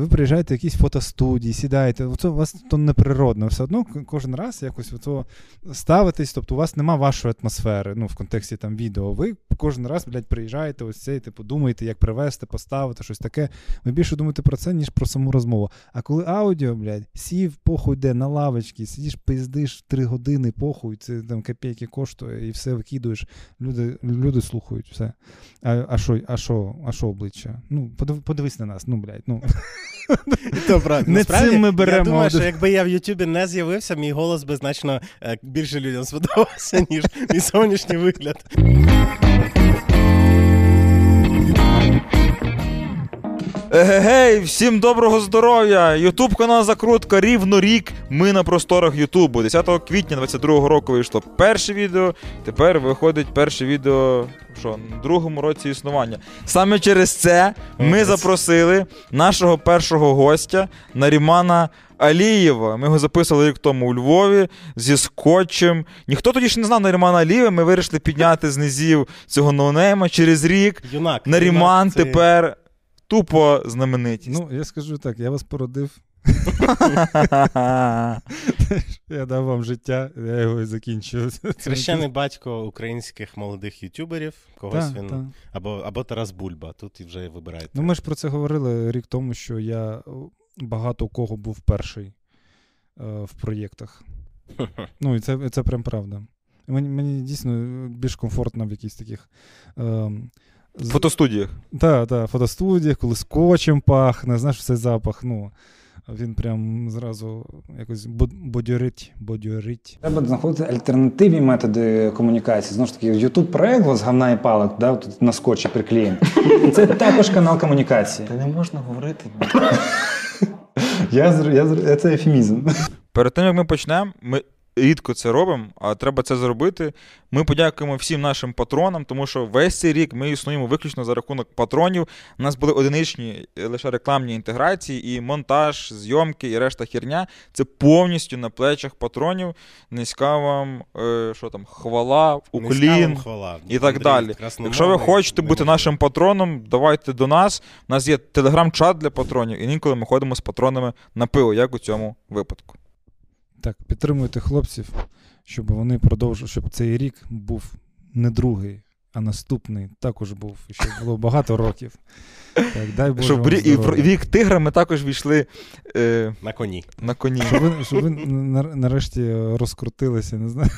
ви приїжджаєте в якісь фотостудії, сідаєте, оце у вас то неприродно. Все одно кожен раз якось ото ставитесь, тобто у вас нема вашої атмосфери, ну, в контексті там відео. Ви кожен раз, блядь, приїжджаєте, ось цей, типу, думаєте, як привезти, поставити, щось таке. Ви більше думаєте про це, ніж про саму розмову. А коли аудіо, блядь, сів, похуй де на лавочці, сидиш, пиздиш три години, похуй, це там копійки коштує, і все викидуєш. Люди люди слухають все. А що а що, а що обличчя? Ну, подивись на нас, ну, блядь, ну. Добре, не цим ми беремо. Я думаю, що якби я в Ютубі не з'явився, мій голос би значно е, більше людям сподобався, ніж мій зовнішній вигляд. Гей, всім доброго здоров'я! Ютуб канал Закрутка рівно рік. Ми на просторах Ютубу. 10 квітня 22-го року вийшло перше відео. Тепер виходить перше відео що, на другому році існування. Саме через це ми запросили нашого першого гостя Нарімана Алієва. Ми його записували рік тому у Львові зі скотчем. Ніхто тоді ж не знав Нарімана Алієва. Ми вирішили підняти з низів цього ноунейма через рік. Юнак. Наріман це... тепер тупо знаменитість. Ну, я скажу так, я вас породив. Я дав вам життя, я його і закінчую. Хрещений батько українських молодих ютуберів, когось та, він та. або або Тарас Бульба. Тут і вже вибираєте. Ну, ми ж про це говорили рік тому, що я багато у кого був перший е, в проєктах. Ну, і це це прям правда. Мені мені дійсно більш комфортно в якихось таких. Е, в фотостудіях. Так, так, в фотостудіях, коли скотчем пахне, знаєш, цей запах. ну, Він прям зразу якось бодьорить. бодьорить. Треба знаходити альтернативні методи комунікації. Знову ж таки, youtube проект з гавна і палок, да, тут на скотчі приклеєм. Це також канал комунікації. Та не можна говорити. Я, я, я, Це ефемізм. Перед тим, як ми почнемо, ми рідко це робимо, а треба це зробити. Ми подякуємо всім нашим патронам, тому що весь цей рік ми існуємо виключно за рахунок патронів. У нас були одиничні е, лише рекламні інтеграції, і монтаж, зйомки і решта херня. Це повністю на плечах патронів. Низька вам е, що там, хвала, уклін хвала. і так Андрій, далі. Якщо ви хочете бути нашим патроном, давайте до нас. У нас є телеграм-чат для патронів, і інколи ми ходимо з патронами на пиво, як у цьому випадку. Так, підтримуйте хлопців, щоб вони продовжували, щоб цей рік був не другий, а наступний також був, і щоб було багато років. Так, дай Боже Щоб і в рік тигра ми також війшли е, на коні. На коні. Щоб ви, щоб ви нарешті розкрутилися, не знаю.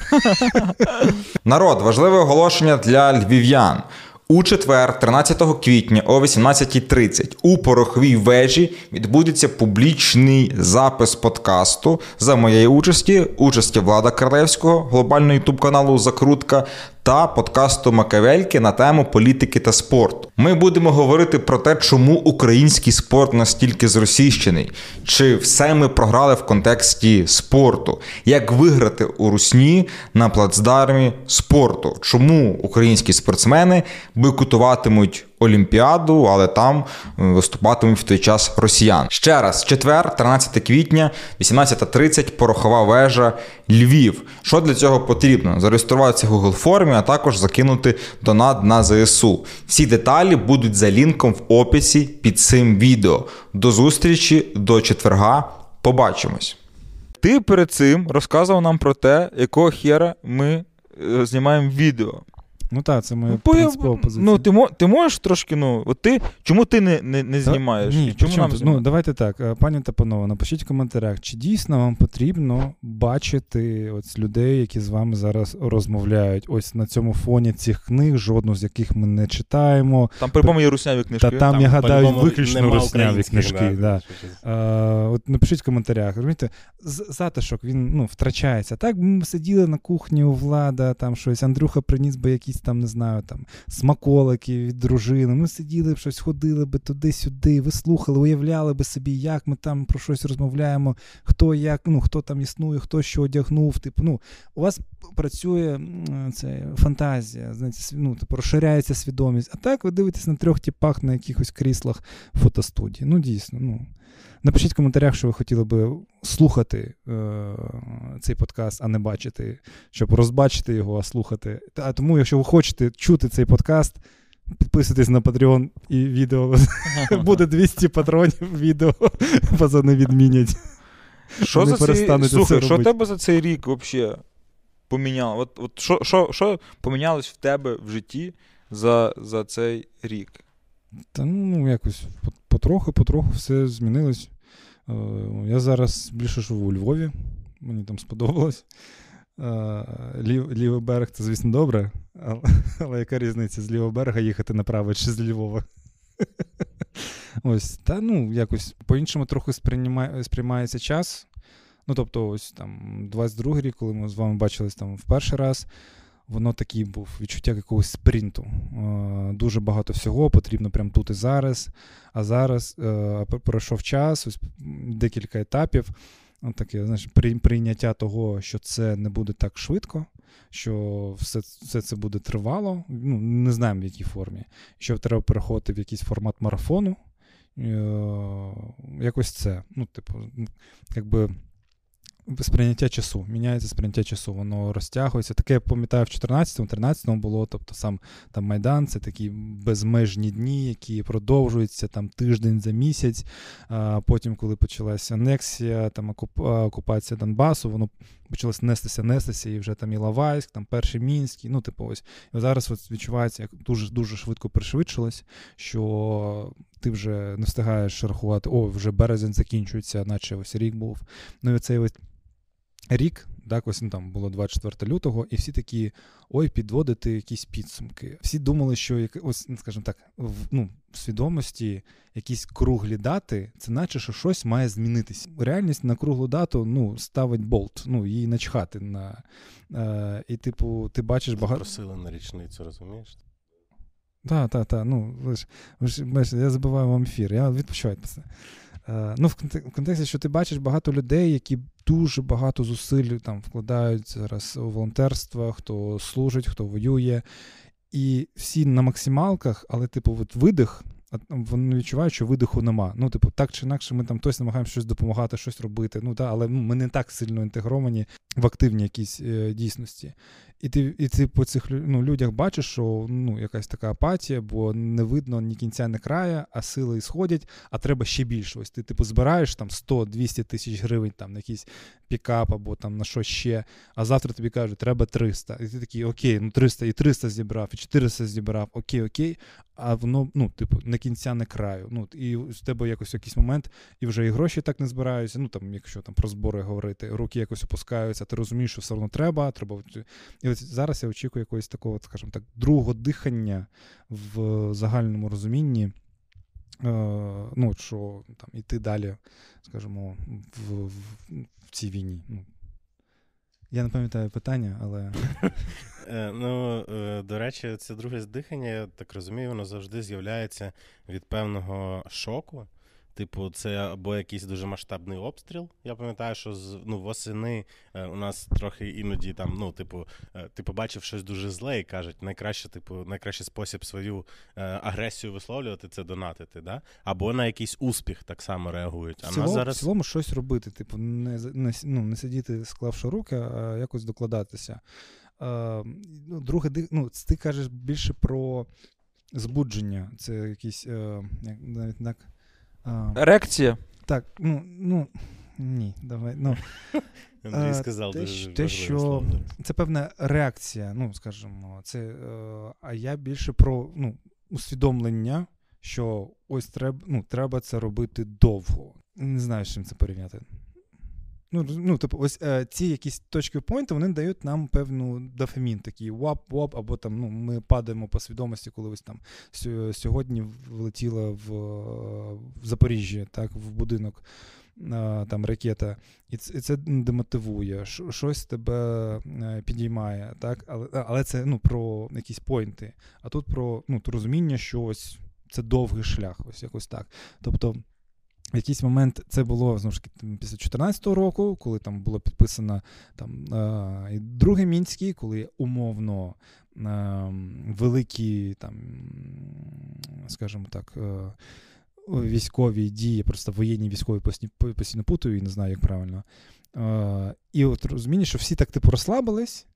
Народ, важливе оголошення для львів'ян. У четвер, 13 квітня о 18.30 у пороховій вежі відбудеться публічний запис подкасту за моєї участі, участі Влада Королевського, глобального ютуб каналу Закрутка та подкасту Макавельки на тему політики та спорту. Ми будемо говорити про те, чому український спорт настільки зросійщений, чи все ми програли в контексті спорту, як виграти у русні на плацдармі спорту, чому українські спортсмени бойкотуватимуть Олімпіаду, але там е, виступатимуть в той час росіян. Ще раз, четвер, 13 квітня, 18.30, порохова вежа Львів. Що для цього потрібно? Зареєструватися в Google формі, а також закинути донат на ЗСУ. Всі деталі будуть за лінком в описі під цим відео. До зустрічі до четверга. Побачимось. Ти перед цим розказував нам про те, якого хера ми е, знімаємо відео. Ну так, це моя ну, принципова позиція. Ну, ти ти можеш трошки, ну, от ти, чому ти не не, не знімаєш? Ні, чому нам Ну, давайте так, е, пані та панове, напишіть в коментарях, чи дійсно вам потрібно бачити ось людей, які з вами зараз розмовляють. Ось на цьому фоні цих книг, жодну з яких ми не читаємо. Там, по-моєму, є русняві книжки. Та там, там я гадаю, виключно русняві книжки. Да. А, от Напишіть в коментарях. розумієте, Затишок він ну, втрачається. Так, ми сиділи на кухні у влада, там щось, Андрюха приніс би якісь якісь там, не знаю, там смаколики від дружини. Ми сиділи б щось, ходили би туди-сюди, ви слухали, уявляли би собі, як ми там про щось розмовляємо, хто як, ну, хто там існує, хто що одягнув. Типу, ну, у вас працює це, фантазія, знаєте, ну, типу, розширяється свідомість. А так ви дивитесь на трьох типах на якихось кріслах фотостудії. Ну, дійсно, ну. Напишіть в коментарях, що ви хотіли би слухати е, цей подкаст, а не бачити, щоб розбачити його, а слухати. А тому, якщо ви хочете чути цей подкаст, Підписуйтесь на Patreon і відео буде 200 патронів відео, пацани відмінять. Що за цей... Слухай, що тебе за цей рік взагалі поміняло? От, от Що що, що помінялось в тебе в житті за за цей рік? Та ну, якось потроху-потроху все змінилось. Е, я зараз більше живу у Львові, мені там сподобалось. Е, лів, лівий берег це, звісно, добре, але, але яка різниця з лівого берега їхати направо чи з Львова? Ось, Та ну, якось по-іншому трохи сприймає, сприймається час. Ну, тобто, ось там 22 рік, коли ми з вами бачились там в перший раз, воно такий був відчуття якогось спринту. Е, дуже багато всього потрібно прямо тут і зараз. А зараз е, пройшов час, ось декілька етапів. Таке, знаєш, прийняття того, що це не буде так швидко, що все все це буде тривало. Ну, Не знаємо в якій формі. Що треба переходити в якийсь формат марафону. Е, Якось це. Ну, типу, якби сприйняття часу. Міняється сприйняття часу, воно розтягується. Таке я пам'ятаю, в 14-13 було, тобто сам там Майдан, це такі безмежні дні, які продовжуються там тиждень за місяць. А Потім, коли почалася анексія, там окупація Донбасу, воно почалось нестися, нестися, і вже там Іловайськ, там перший Мінський. Ну, типу, ось. І зараз от відчувається, як дуже дуже швидко пришвидшилось, що ти вже не встигаєш рахувати, о, вже березень закінчується, наче ось рік був. Ну і цей ось рік, так, ось ну, там було 24 лютого, і всі такі ой, підводити якісь підсумки. Всі думали, що ось, ну, скажімо так, в ну, в свідомості якісь круглі дати, це наче що щось має змінитися. Реальність на круглу дату ну, ставить болт, ну, її начхати на. Е, І, типу, ти бачиш багато. Просили на річницю, розумієш? Так, так, так. Ну, ви ж, ви ж, я забиваю вам ефір, я відпочиваю це. Е, ну, в контексті, що ти бачиш багато людей, які дуже багато зусиль там вкладають зараз у волонтерство, хто служить, хто воює. І всі на максималках, але, типу, от видих, вони відчувають, що видиху нема. Ну, типу, так чи інакше, ми там хтось намагаємося щось допомагати, щось робити. Ну, та, але ну, ми не так сильно інтегровані в активні якісь е, дійсності. І ти і ти по цих ну, людях бачиш, що ну, якась така апатія, бо не видно ні кінця, ні края, а сили сходять, а треба ще більше. Ось ти типу збираєш там 100-200 тисяч гривень там, на якийсь пікап або там на що ще, а завтра тобі кажуть, треба 300. І ти такий, окей, ну 300 і 300 зібрав, і 400 зібрав, окей, окей. А воно, ну, типу, не кінця, не краю. Ну, І з тебе якось якийсь момент, і вже і гроші так не збираються. Ну, там, якщо там про збори говорити, руки якось опускаються, ти розумієш, що все одно треба, треба. І зараз я очікую якогось такого, скажімо так, другого дихання в загальному розумінні. Е, ну, що там іти далі, скажімо, в, в, в цій війні. Ну, Я не пам'ятаю питання, але. Е, ну, е, до речі, це друге здихання, я так розумію, воно завжди з'являється від певного шоку. Типу, це або якийсь дуже масштабний обстріл. Я пам'ятаю, що з ну, восени е, у нас трохи іноді там, ну, типу, е, ти побачив щось дуже зле і кажуть, найкраще, типу, найкращий спосіб свою е, агресію висловлювати це донатити, да? або на якийсь успіх так само реагують. А в цілому, зараз... в цілому щось робити, типу, не не, ну, не сидіти, склавши руки, а якось докладатися. Е, ну, Друге, ну, ти кажеш більше про збудження. Це якісь е, навіть так. Ерекція? Так, ну, ну, ні, давай. ну. Андрій сказав, те, те що це певна реакція, ну, скажімо, це, е, а я більше про ну, усвідомлення, що ось треба ну, треба це робити довго. Не знаю, з чим це порівняти. Ну, ну, типу, ось е, ці якісь точки поінти, вони дають нам певну дофамін, такий вап-вап, або там ну, ми падаємо по свідомості, коли ось там сьогодні влетіла в, в Запоріжжя, так, в будинок е, там ракета, і це, і це демотивує, щось тебе е, підіймає, так, але але це ну, про якісь поінти. А тут про ну, розуміння, що ось це довгий шлях, ось якось так. Тобто. В якийсь момент це було знову ж таки після 2014 року, коли там було підписано там е, другий мінський, коли умовно е, великі там, скажімо так, е, військові дії, просто воєнні військові постійно путаю і не знаю, як правильно. І от розуміння, що всі так типу розслабились.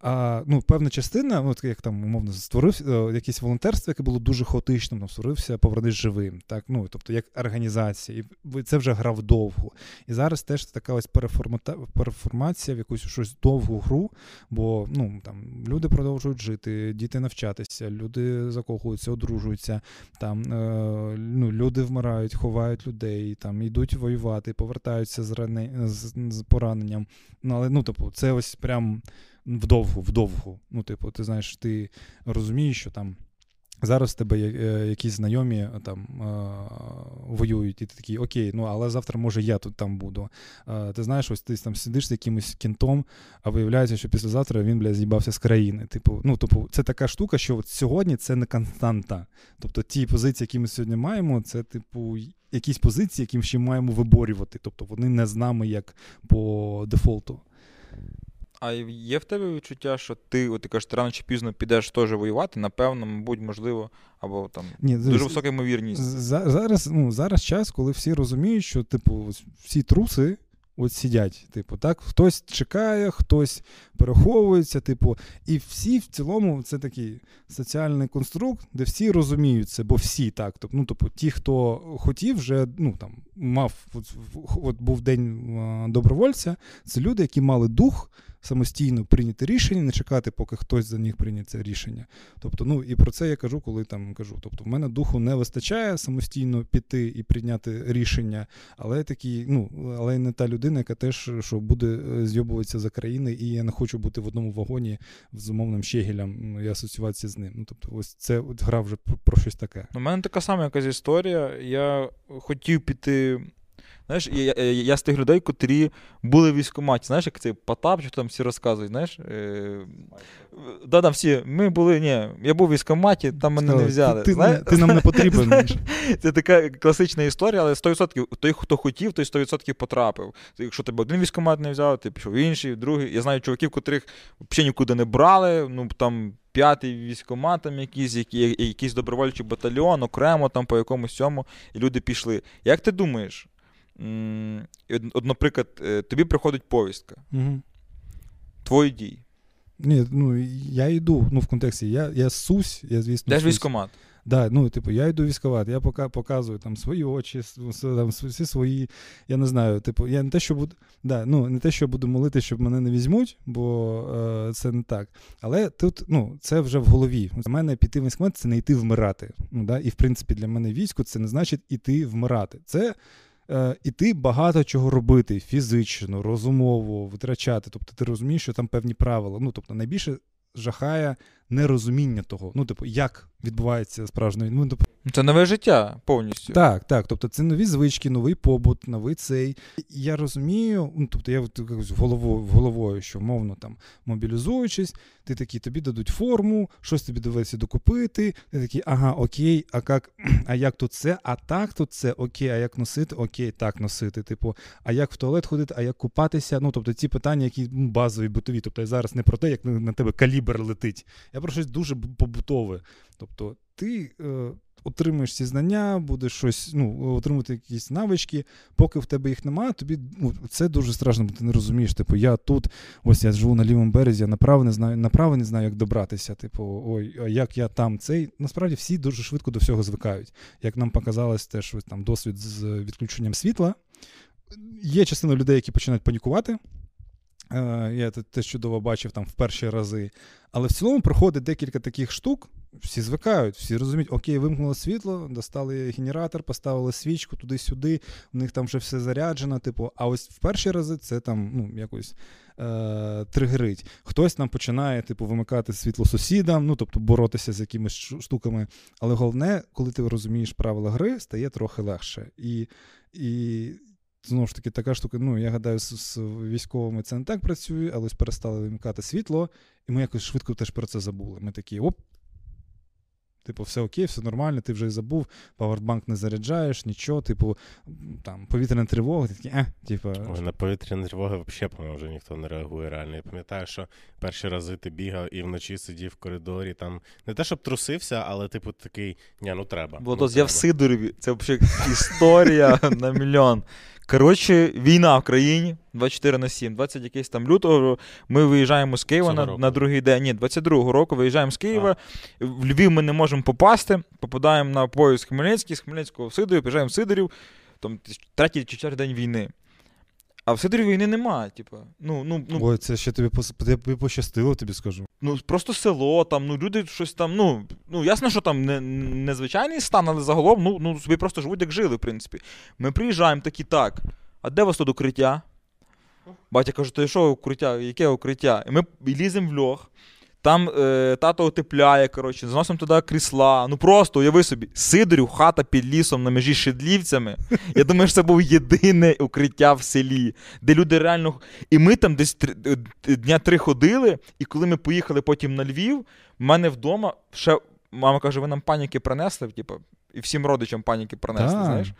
А ну, певна частина, от як там умовно створив е, якесь волонтерство, яке було дуже хаотичним, там створився повернись живим, так ну тобто як організація, і це вже грав довго. І зараз теж така ось переформата переформація в якусь щось довгу гру, бо ну там люди продовжують жити, діти навчатися, люди закохуються, одружуються, там е, ну, люди вмирають, ховають людей, там йдуть воювати, повертаються з рани з, з пораненням. Ну але ну тобто, це ось прям вдовгу, вдовгу. Ну, типу, ти знаєш, ти розумієш, що там. Зараз тебе е, якісь знайомі е, там е, воюють, і ти такий, окей, ну але завтра, може, я тут там буду. Ти знаєш, ось ти там сидиш з якимось кінтом, а виявляється, що післязавтра він, бля, з'їбався з країни. Типу, ну, типу, це така штука, що от сьогодні це не константа. Тобто ті позиції, які ми сьогодні маємо, це, типу, якісь позиції, які ще маємо виборювати. Тобто вони не з нами як по дефолту. А є в тебе відчуття, що ти, от ти кажеш, ти рано чи пізно підеш теж воювати, напевно, мабуть, можливо, або там Ні, дуже висока ймовірність. Зараз ну, зараз час, коли всі розуміють, що типу, всі труси от сидять. Типу, так, хтось чекає, хтось переховується, типу, і всі в цілому це такий соціальний конструкт, де всі розуміють це, бо всі так. Тобто, ну, тобто, ті, хто хотів, вже ну там мав от, от був день добровольця, це люди, які мали дух самостійно прийняти рішення, не чекати, поки хтось за них прийняє це рішення. Тобто, ну і про це я кажу, коли там кажу. Тобто, в мене духу не вистачає самостійно піти і прийняти рішення, але такий, ну але не та людина, яка теж що буде е, зйобуватися за країни, і я не хочу бути в одному вагоні з умовним щегелем і асоціюватися з ним. Ну тобто, ось це от гра вже про щось таке. У мене така сама якась історія. Я хотів піти. Знаєш, я я, я з тих людей, котрі були в військкоматі. Знаєш, як цей Потап, що там всі розказують, знаєш? Е, да, там всі, Ми були, ні, я був в військкоматі, там мене Що, не взяли. Ти, Знає, ти нам не потрібен. Це така класична історія, але 100% той, хто хотів, той 100% потрапив. Якщо тебе один військкомат не взяв, ти пішов інший, другий. Я знаю чуваків, котрих взагалі нікуди не брали, ну там. П'ятий військомат, там якийсь, який, якийсь добровольчий батальйон, окремо там по якомусь цьому, і люди пішли. Як ти думаєш, От, наприклад, е, тобі приходить повістка. Угу. Твої дії. Ні, ну я йду ну, в контексті. Я я сусь, я звісно. Де ж військомат? Да, ну, типу, я йду військовати, я пока, показую там свої очі, там, всі свої. Я не знаю, типу, я не те, що буду. Да, ну, не те, що буду молити, щоб мене не візьмуть, бо е, це не так. Але тут ну, це вже в голові. У мене піти в військкомат це не йти вмирати. Ну, да? І в принципі для мене військо це не значить іти вмирати. Це е, іти багато чого робити фізично, розумово, витрачати. Тобто ти розумієш, що там певні правила. Ну, тобто, найбільше жахає нерозуміння того. Ну, типу, як відбувається справжньою. Ну, тобто... Це нове життя повністю. Так, так. Тобто це нові звички, новий побут, новий цей. Я розумію, ну тобто я головою, головою, що мовно там мобілізуючись, ти такий, тобі дадуть форму, щось тобі доведеться докупити. Ти такий, ага, окей, а як а як тут це? А так тут це окей, а як носити? Окей, так носити. Типу, а як в туалет ходити, а як купатися? Ну, тобто ці питання, які ну, базові, бутові. Тобто я зараз не про те, як на тебе калібр летить. Я про щось дуже побутове. Тобто, ти е, отримуєш ці знання, будеш щось, ну, отримувати якісь навички, поки в тебе їх немає, тобі ну, це дуже страшно, бо ти не розумієш. Типу, я тут, ось я живу на лівому березі, я направо не знаю, направо не знаю, як добратися. Типу, ой, а як я там цей. Насправді всі дуже швидко до всього звикають. Як нам показалось, теж ось там досвід з відключенням світла. Є частина людей, які починають панікувати. Е, я теж чудово бачив там в перші рази. Але в цілому проходить декілька таких штук, всі звикають, всі розуміють, окей, вимкнуло світло, достали генератор, поставили свічку туди-сюди, у них там вже все заряджено. Типу, а ось в перші рази це там ну, якось е- тригерить. Хтось там починає типу, вимикати світло сусідам, ну тобто боротися з якимись штуками. Але головне, коли ти розумієш правила гри, стає трохи легше. І, і знову ж таки, така штука. Ну, я гадаю, з, з військовими це не так працює, але ось перестали вимикати світло, і ми якось швидко теж про це забули. Ми такі, оп. Типу, все окей, все нормально, ти вже забув, павербанк не заряджаєш, нічого, типу, там, повітряна тривога, ти такий, е, типу. Ой, на повітряні тривоги взагалі, по-моєму, вже ніхто не реагує реально. Я пам'ятаю, що перші рази ти бігав і вночі сидів в коридорі, там, не те, щоб трусився, але, типу, такий, ня, ну треба. Бо ну, то я в Сидорові, це взагалі історія на мільйон. Коротше, війна в країні 24 на 7, 20 якийсь там лютого. Ми виїжджаємо з Києва на на другий день. Ні, 22-го року виїжджаємо з Києва. А. В Львів ми не можемо попасти. Попадаємо на поїзд Хмельницький, з Хмельницького в Сидорів, приїжджаємо в Сидорів, там третій чи четвертий день війни. А в Сидорі війни немає. Типу. Ну, ну, ну, Ой, це ще тобі тобі пощастило, тобі скажу. Ну, просто село, там, ну, люди щось там. Ну, ну ясно, що там не, незвичайний стан, але загалом ну, ну, собі просто живуть, як жили, в принципі. Ми приїжджаємо такі так. А де у вас тут укриття? Батя каже, то що укриття? Яке укриття? І ми ліземо в льох. Там е, тато отепляє, коротше, заносимо туди крісла. Ну просто уяви собі, Сидорів, хата під лісом на межі шедлівцями. Я думаю, що це був єдине укриття в селі, де люди реально. І ми там десь три... Е, дня три ходили, і коли ми поїхали потім на Львів, в мене вдома ще мама каже: ви нам паніки принесли, типу, і всім родичам паніки принесли, знаєш.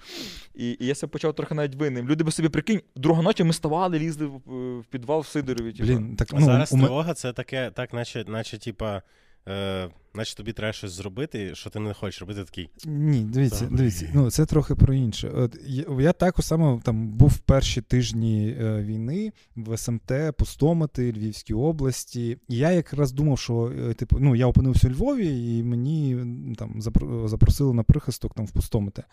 І і я себе почав трохи навіть винним. Люди би собі прикинь, друга ночі ми ставали, лізли в, в підвал в Сидорові. Типу. Блін, так, ну, Зараз у... тривога це таке, так, наче, наче, типа. Е, Наче тобі треба щось зробити, що ти не хочеш робити такий. Ні, дивіться, так. дивіться, ну це трохи про інше. От Я, я також саме там був в перші тижні е, війни в СМТ, Пустомати, Львівській області. І я якраз думав, що е, типу, ну я опинився у Львові, і мені там запросили на прихисток там в Пустомати.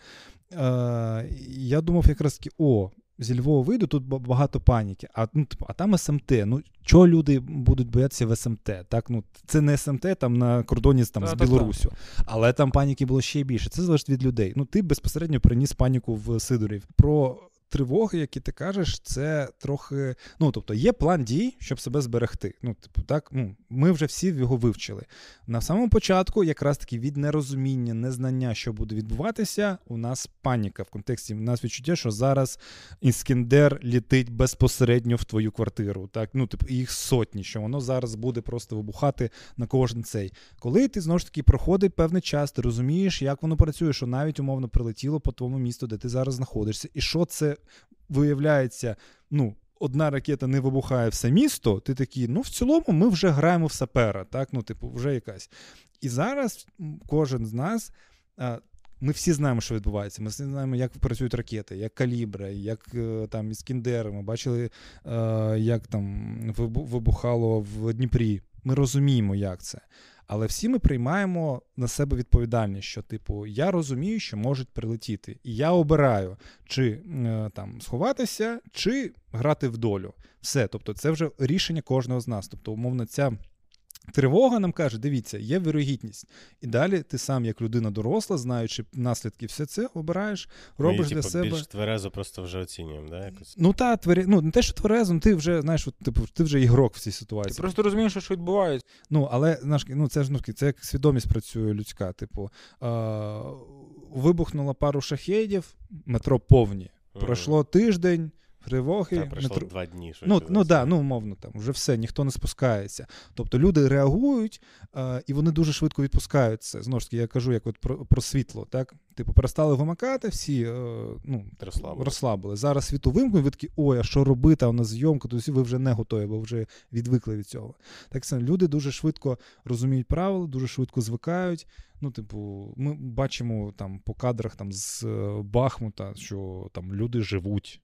Е, Я думав, якраз таки, о зі Львова вийду, тут багато паніки. А ну, типу, а там СМТ. Ну чого люди будуть боятися в СМТ? Так, ну це не СМТ там на кордоні там, з Білорусю. Але там паніки було ще більше. Це залежить від людей. Ну, ти безпосередньо приніс паніку в Сидорів. Про тривоги, які ти кажеш, це трохи. Ну, тобто, є план дій, щоб себе зберегти. Ну, типу, так, ну, ми вже всі його вивчили. На самому початку, якраз таки від нерозуміння, незнання, що буде відбуватися, у нас паніка в контексті. У нас відчуття, що зараз іскендер літить безпосередньо в твою квартиру. Так, ну, типу, їх сотні, що воно зараз буде просто вибухати на кожен цей. Коли ти знову ж таки проходить певний час, ти розумієш, як воно працює, що навіть умовно прилетіло по твоєму місту, де ти зараз знаходишся, і що це виявляється, ну. Одна ракета не вибухає все місто, ти такий, ну в цілому ми вже граємо в сапера, так, ну, типу, вже якась. І зараз кожен з нас, ми всі знаємо, що відбувається. Ми всі знаємо, як працюють ракети, як калібри, як е, там іскіндери. Ми бачили, е, як там вибухало в Дніпрі. Ми розуміємо, як це. Але всі ми приймаємо на себе відповідальність, що, типу, я розумію, що можуть прилетіти, і я обираю, чи е, там сховатися, чи грати в долю. Все, тобто, це вже рішення кожного з нас. Тобто, умовно, ця Тривога нам каже, дивіться, є вирогідність. І далі ти сам, як людина доросла, знаючи наслідки, все це обираєш, робиш Ми, для типу, себе. більш тверезо просто вже оцінюємо, да, якось? Ну та твері... ну не те, що тверезо, ну, ти вже знаєш, от, типу, ти вже ігрок в цій ситуації. Ти просто розумієш, що відбувається. Ну, але знаєш, ну це ж ну, це як свідомість працює людська. Типу, е- вибухнула пару шахедів, метро повні. Пройшло тиждень. Тривоги. Та, пройшло метро... два дні. Ну, ну да, ну умовно, там вже все, ніхто не спускається. Тобто люди реагують е, і вони дуже швидко відпускають це. Знову ж таки, я кажу, як от про, про світло. так? Типу, перестали вимикати, всі е, ну, розслабили. розслабили. Зараз світло вимкнуть, ви такі, ой, а що робити, а у нас зйомка, то ви вже не готові, бо вже відвикли від цього. Так само люди дуже швидко розуміють правила, дуже швидко звикають. Ну, типу, ми бачимо там по кадрах там з е, Бахмута, що там люди живуть.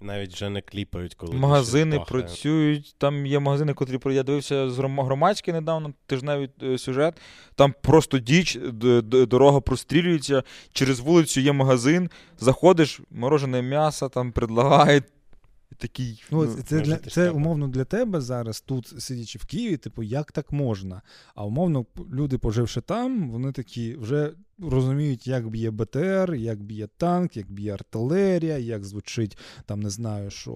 Навіть вже не кліпають, коли магазини працюють. Там є магазини, котрі я дивився з громадські недавно, тижневий е, сюжет. Там просто діч, дорога прострілюється. Через вулицю є магазин, заходиш, морожене м'ясо там предлагають. Такий, ну, ну Це для, це умовно для тебе зараз, тут сидячи в Києві, типу, як так можна? А умовно, люди, поживши там, вони такі вже розуміють, як б'є БТР, як б'є танк, як б'є артилерія, як звучить там, не знаю, що.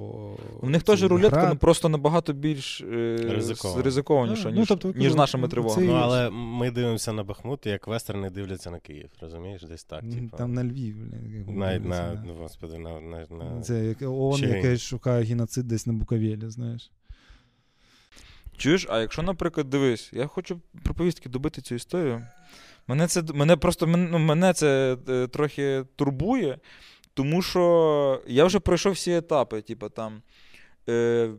У них теж рулетка ну, просто набагато більш е, ризикованіша, ніж, ну, тобто, ніж нашими тривогами. Ну, але ми дивимося на Бахмут, як вестерни дивляться на Київ, розумієш? Десь так. Типу. Там на Львів. На, на, ну, господи, на, на, на... Це як ООН, яке шукає геноцид десь на Буковелі, знаєш. Чуєш, а якщо, наприклад, дивись, я хочу про повістки добити цю історію. Мене це мене просто ну, мене це е, трохи турбує, тому що я вже пройшов всі етапи. Типу, там, е,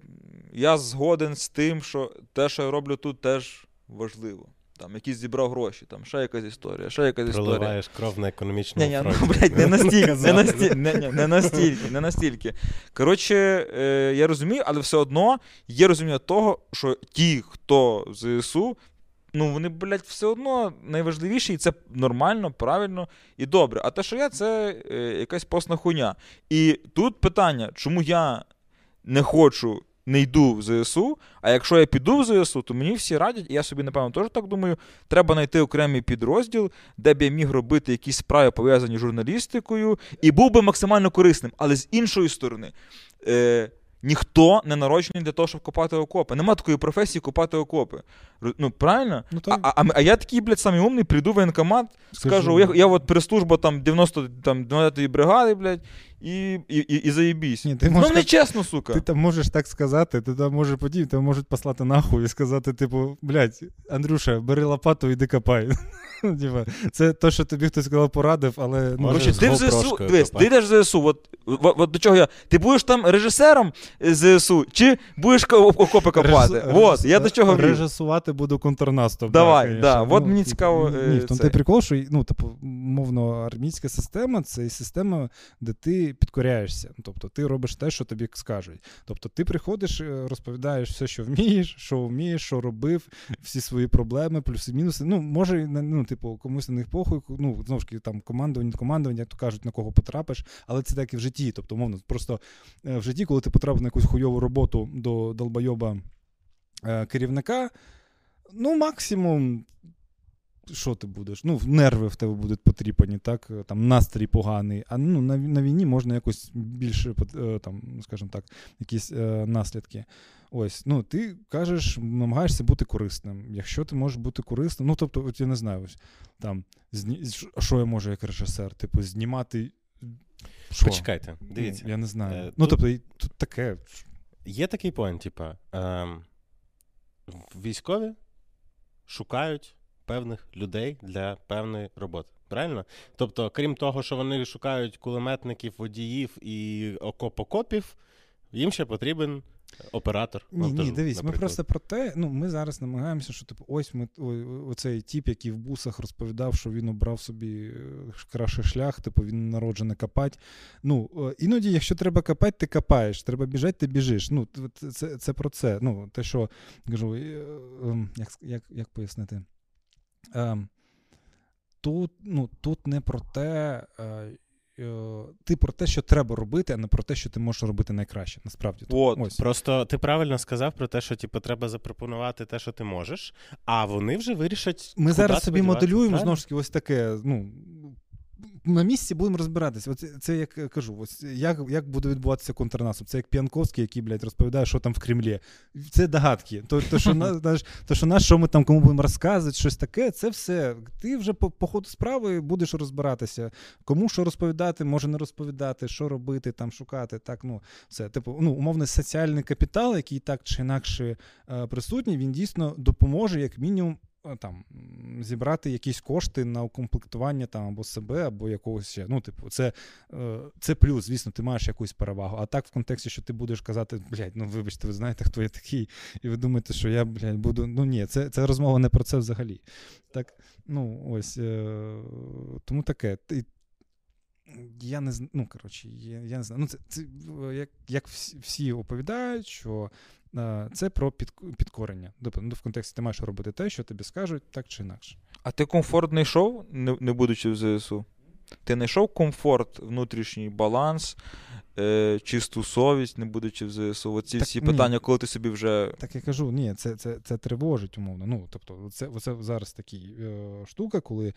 Я згоден з тим, що те, що я роблю тут, теж важливо. там якісь зібрав гроші, там ще якась історія, ще якась історія. Проливаєш кров на економічному Ні, ні, фронті. ну, блядь, не настільки, не, насті... не, не, не настільки, не настільки. Коротше, е, я розумію, але все одно є розуміння того, що ті, хто в ЗСУ, ну вони, блядь, все одно найважливіші, і це нормально, правильно і добре. А те, що я, це е, якась постна хуйня. І тут питання, чому я не хочу. Не йду в ЗСУ, а якщо я піду в ЗСУ, то мені всі радять, і я собі, напевно, теж так думаю, треба знайти окремий підрозділ, де б я міг робити якісь справи, пов'язані з журналістикою, і був би максимально корисним. Але з іншої сторони, е, ніхто не народжений для того, щоб копати окопи. Нема такої професії копати окопи. Ну, правильно? Ну, А, так. а, а я такий, блядь, самий умний, прийду в воєнкомат, скажу, я, я от прес-служба там 90 там, 90-ї бригади, блядь, і, і, і, і заєбісь. Ні, ти ну, не чесно, сука. Ти там можеш так сказати, ти там можеш подій, тебе можуть послати нахуй і сказати, типу, блядь, Андрюша, бери лопату, іди копай. Ну, Це те, що тобі хтось сказав, порадив, але ну, Короче, ти в ЗСУ, дивись, ти йдеш в ЗСУ, от, от, от до чого я. Ти будеш там режисером ЗСУ, чи будеш окопи копати? режису- Вот, я до чого режисувати буду контрнаступ. Давай, конечно. да, от мені типу, цікаво, Ні, е, в тому це. той прикол, що ну, типу, мовно, армійська система це і система, де ти підкоряєшся. Тобто ти робиш те, що тобі скажуть. Тобто ти приходиш, е, розповідаєш все, що вмієш, що вмієш, що робив, всі свої проблеми, плюси, мінуси. Ну, може, ну, типу, комусь на них похуй, ну, знову ж таки, там командування, командування, то кажуть, на кого потрапиш, але це так і в житті. Тобто, мовно, просто е, в житті, коли ти потрапив на якусь хуйову роботу до долбойоба е, керівника, ну, максимум. Що ти будеш? Ну, нерви в тебе будуть потріпані, так? е, Там настрій поганий. А ну, на, на війні можна якось більше, е, там, скажімо так, якісь е, наслідки. Ось, ну, ти кажеш, намагаєшся бути корисним. Якщо ти можеш бути корисним, ну, тобто, от я не знаю, ось, там, зні... що- я можу як режисер? Типу, знімати. Що? Почекайте, дивіться. Ну, я не знаю. Е, ну, тут- тобто, тут таке. Є такий поінт, типа, ем, військові шукають певних людей для певної роботи. Правильно? Тобто, крім того, що вони шукають кулеметників, водіїв і окоп-окопів, їм ще потрібен оператор. Ні, монтажу, ні, дивись, ми просто про те, ну ми зараз намагаємося, що типу, ось ми оцей тіп, який в бусах розповідав, що він обрав собі е, кращий шлях, типу він народжений копать. Ну е, іноді, якщо треба копати, ти копаєш, треба біжати, ти біжиш. Ну це, це про це. Ну, те, що кажу, е, ем, як, як, як пояснити? Ем, Тут, ну, тут не про те. е, е, Ти про те, що треба робити, а не про те, що ти можеш робити найкраще. Насправді. От, Ось. Просто ти правильно сказав про те, що типу, треба запропонувати те, що ти можеш, а вони вже вирішать. Ми зараз собі моделюємо знову ж таки ось таке. Ну на місці будемо розбиратися. Оце це як кажу, ось як, як буде відбуватися контрнаступ. Це як П'янковський, який, блядь, розповідає, що там в Кремлі. Це догадки. То, то, що, на, знаєш, то, що нас, що ми там кому будемо розказувати, щось таке, це все. Ти вже по, по ходу справи будеш розбиратися. Кому що розповідати, може не розповідати, що робити, там шукати. Так, ну, все. Типу, ну, умовно, соціальний капітал, який так чи інакше е, присутній, він дійсно допоможе, як мінімум, е, там зібрати якісь кошти на укомплектування там або себе, або якогось ще. Ну, типу, це, е, це плюс, звісно, ти маєш якусь перевагу. А так, в контексті, що ти будеш казати, блядь, ну вибачте, ви знаєте, хто я такий, і ви думаєте, що я, блядь, буду. Ну ні, це, це розмова не про це взагалі. Так, ну, ось е, тому таке. Я не знаю, ну, коротше, я, я не знаю. Ну, це, це е, як, як всі, оповідають, що е, це про підкорення. Тобто, ну, в контексті ти маєш робити те, що тобі скажуть, так чи інакше. А ти комфорт не йшов, не, не будучи в ЗСУ? Ти не йшов комфорт, внутрішній баланс, е, чисту совість, не будучи в ЗСУ? Оці Так, всі ні. питання, коли ти собі вже. Так я кажу, ні, це, це, це тривожить, умовно. Ну, тобто, це, це зараз такий е, штука, коли.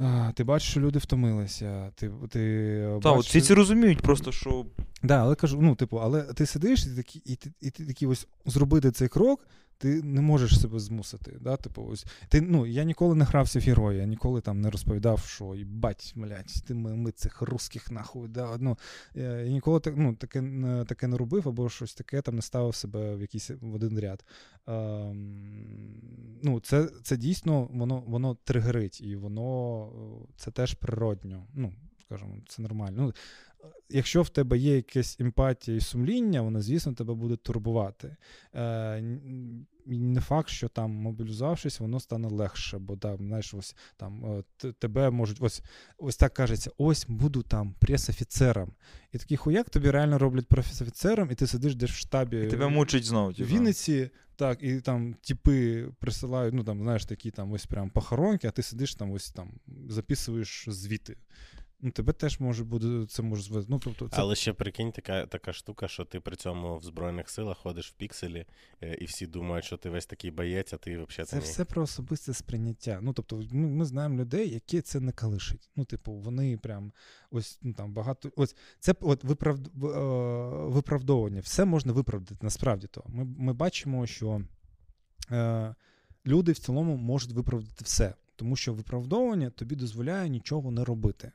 Е, Ти бачиш, що люди втомилися. Ти, ти Та, от бачиш, всі ці розуміють просто, що Да, але кажу, ну, типу, але ти сидиш і такі, і ти, і ти такий ось зробити цей крок, ти не можеш себе змусити. Да? Типу, ось, ти, ну, я ніколи не грався в героя, я ніколи там не розповідав, що їбать, блядь, ти ми, ми цих русських нахуй. Да? Ну, я, я ніколи так, ну, таке, таке не робив, або щось таке там не ставив себе в якийсь в один ряд. Ем, ну, це, це дійсно воно, воно тригерить, і воно е, це теж природньо. Ну, скажімо, це нормально. Ну, якщо в тебе є якась емпатія і сумління, воно, звісно, тебе буде турбувати. Е, Не факт, що там, мобілізувавшись, воно стане легше, бо там, знаєш, ось там тебе можуть ось ось так кажеться: ось буду там прес-офіцером. І такий хуяк тобі реально роблять прес-офіцером, і ти сидиш десь в штабі. І Тебе мучить знову. В Вінниці, так, і там типи присилають, ну там, знаєш, такі там ось прям похоронки, а ти сидиш там ось там записуєш звіти. Ну, тебе теж може буде це може звести. Ну, тобто, це... Але ще прикинь, така така штука, що ти при цьому в Збройних силах ходиш в пікселі, е, і всі думають, що ти весь такий боєць, а ти взагалі це ні. все про особисте сприйняття. Ну, тобто, ми ми знаємо людей, які це не калишить. Ну, типу, вони прям ось ну там багато. Ось це от виправ... Е, виправдовування. Все можна виправдати насправді то. Ми ми бачимо, що е, люди в цілому можуть виправдати все. Тому що виправдовування тобі дозволяє нічого не робити.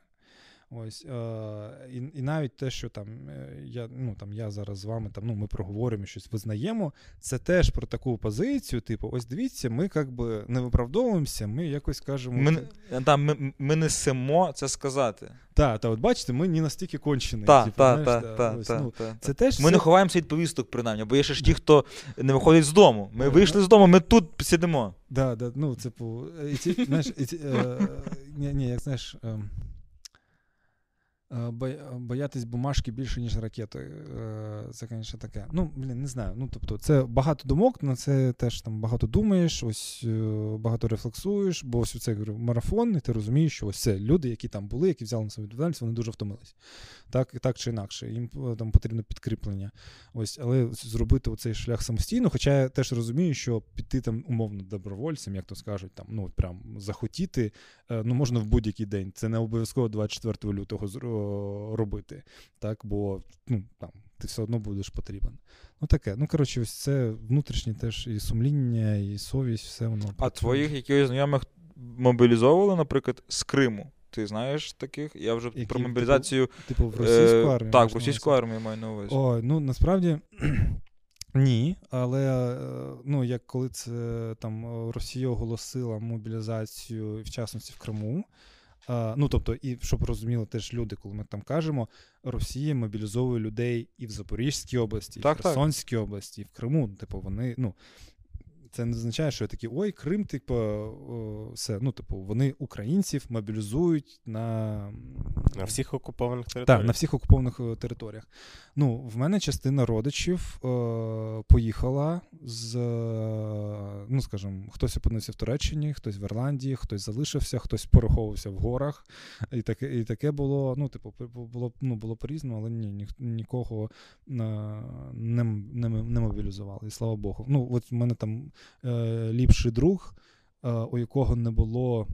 Ось е, і і навіть те, що там е, я ну там я зараз з вами там ну ми проговоримо щось визнаємо. Це теж про таку позицію. Типу, ось дивіться, ми як би не виправдовуємося, ми якось кажемо. Ми та, ми, ми несемо це сказати. Так, та, от бачите, ми не настільки кончені. Так, типу, так, так, та, та, ну, це теж Ми все... не ховаємося від повісток, принаймні, бо є ще ж ті, хто не виходить з дому. Ми вийшли з дому, ми тут сидимо. Да, да, ну, типу, і ці, знаєш, і ці, е, ні, ні, як знаєш. Е, Е, боятись бумажки більше, ніж ракети. Е, це, звісно, таке. Ну, блін, не знаю. Ну, тобто, це багато думок, на це теж там багато думаєш, ось е, багато рефлексуєш, бо ось це марафон, і ти розумієш, що ось це люди, які там були, які взяли на себе відповідальність, вони дуже втомились. Так так чи інакше. Їм там потрібно підкріплення. Ось, Але зробити оцей шлях самостійно, хоча я теж розумію, що піти там умовно добровольцем, як то скажуть, там, ну, прям захотіти, ну, можна в будь-який день. Це не обов'язково 24 лютого робити, так, бо ну, там, ти все одно будеш потрібен. Ну таке. Ну, коротше, ось це внутрішнє теж і сумління, і совість, все воно. А твоїх якихось знайомих мобілізовували, наприклад, з Криму. Ти знаєш таких? Я вже Які, про мобілізацію. Типу, типу в російську армію? Так, в російську армію маю на увазі. О, ну насправді. Ні, але е, ну, як коли це там Росія оголосила мобілізацію, в частності в Криму, Ну, тобто, і щоб розуміли теж люди, коли ми там кажемо, Росія мобілізовує людей і в Запорізькій області, і так, в Херсонській так. області, і в Криму. Типу, вони, ну, це не означає, що я такі ой, Крим, типу, все. Ну, типу, вони українців мобілізують на На всіх окупованих територіях. Так, на всіх окупованих е, територіях. Ну, в мене частина родичів е, поїхала з, ну, скажімо, хтось опинився в Туреччині, хтось в Ірландії, хтось залишився, хтось пораховувався в горах. І таке і таке було, ну, типу, було ну, було по-різному, але ні, ні нікого е, не, не, не мобілізували. І слава Богу. Ну, от в мене там е, ліпший друг, е, у якого не було.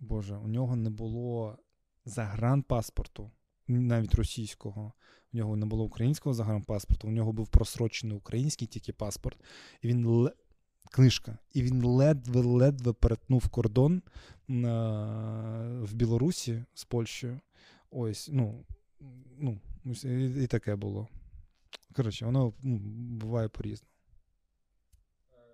Боже, у нього не було загранпаспорту, навіть російського. У нього не було українського загранпаспорту, у нього був просрочений український тільки паспорт. І він л... книжка. І він ледве-ледве перетнув кордон на... в Білорусі з Польщею. Ось, ну, ну, і, таке було. Коротше, воно буває по-різному.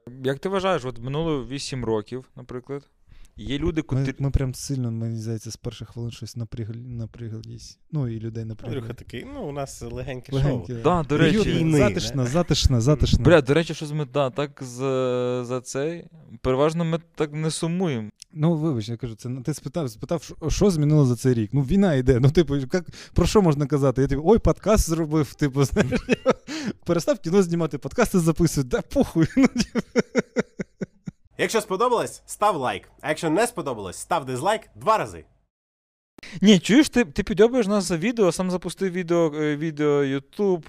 Як ти вважаєш, от минуло 8 років, наприклад. Є люди, котрі... Ми, ми прям сильно, мені здається, з перших хвилин щось напряглись. Ну, і людей напрягли. Андрюха такий, ну, у нас легеньке, легеньке шоу. Да, до речі, Війни, затишно, затишно, затишно. Бля, до речі, щось ми да, так за, за цей. Переважно ми так не сумуємо. Ну, вибач, я кажу, це ти спитав, спитав, що змінило за цей рік. Ну, війна йде. Ну, типу, як, про що можна казати? Я типу, ой, подкаст зробив, типу, знаєш, перестав кіно знімати, подкасти записують, да похуй. Ну, типу. Якщо сподобалось, став лайк. А якщо не сподобалось, став дизлайк два рази. Ні, чуєш, ти ти підобаєш нас за відео, сам запустив відео е, відео YouTube,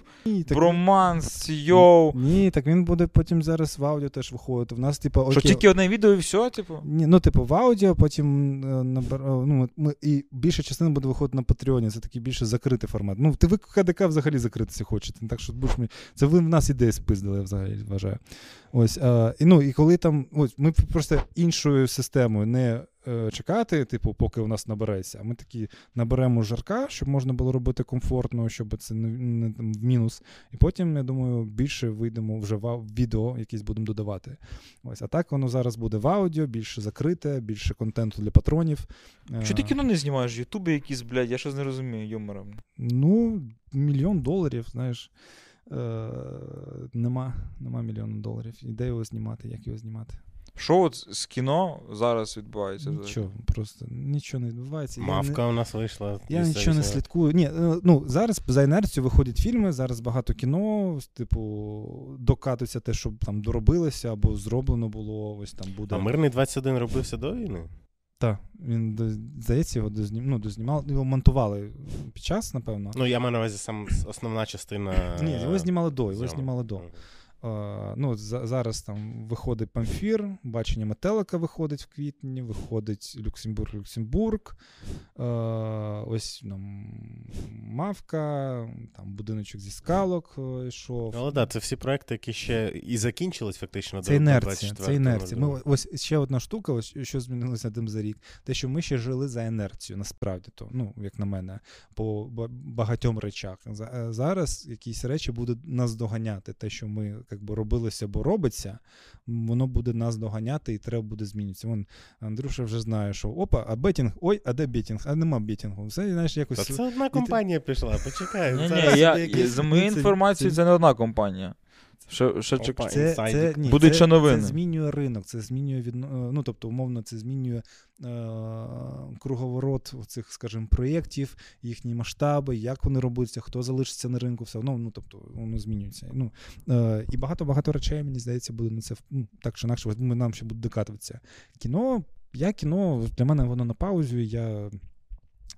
Броманс, Йоу. Ні, так він буде потім зараз в аудіо теж виходити. В нас, типу, окей. Що тільки одне відео і все, типу? Ні, ну, типу, в аудіо, потім е, набер... ну, ми, і більша частина буде виходити на Патреоні. Це такий більше закритий формат. Ну, ти ви КДК взагалі закритися хочете. Так що будь Це ви в нас ідеї спиздили, я взагалі вважаю. Ось, а, і, ну, і коли там, ось, ми просто іншою системою, не е, чекати, типу, поки у нас набереться. А ми такі наберемо жарка, щоб можна було робити комфортно, щоб це не, не там, в мінус. І потім, я думаю, більше вийдемо вже в відео, якісь будемо додавати. Ось, а так воно зараз буде в аудіо, більше закрите, більше контенту для патронів. Що ти кіно не знімаєш? Ютубі якісь, блядь, я щось не розумію, юмором. Ну, мільйон доларів, знаєш. Е, Нема нема мільйона доларів. І де його знімати, як його знімати. Що от з кіно зараз відбувається? Нічого, просто нічого не відбувається. Мавка я не, у нас вийшла. Я нічого не слідкую. Ні, е, ну Зараз за інерцію виходять фільми, зараз багато кіно, типу, докатується те, щоб там доробилося або зроблено було. ось там буде. А мирний 21 робився до війни? Так, він здається, його дознім... ну, дознімали, його монтували під час, напевно. Ну, я маю на увазі сам основна частина. Ні, його знімали до, його знімали до. Uh, ну, Зараз там виходить Памфір, бачення метелика виходить в квітні, виходить Люксембург-Люксембург. Uh, ось там Мавка, там будиночок зі скалок йшов. Але так, це всі проекти, які ще і закінчились фактично це інерція, Це інерція. Ми, ось ще одна штука, ось що змінилося тим за рік. Те, що ми ще жили за інерцію, насправді то, ну, як на мене, по багатьом речах. Е, зараз якісь речі будуть нас доганяти. Те, що ми якби робилося або робиться, воно буде нас доганяти і треба буде змінюватися. Вон Андрюша вже знає, що опа, а бетінг, ой, а де бетінг? А нема бетінгу. Все, знаєш, якось... Та це одна компанія пішла, почекай. Ні, ні, я. За мою інформацією, це не одна компанія. Що, що Опа, це, це, ні, Будуть це, новини. Це змінює ринок, це змінює від, ну, тобто, умовно, це змінює е, круговорот цих, скажімо, проєктів, їхні масштаби, як вони робляться, хто залишиться на ринку, все одно, ну, тобто, воно змінюється. Ну, е, І багато-багато речей, мені здається, буде на це ну, так чи інакше, нам ще буде докатуватися. Кіно, я кіно, для мене воно на паузі, я,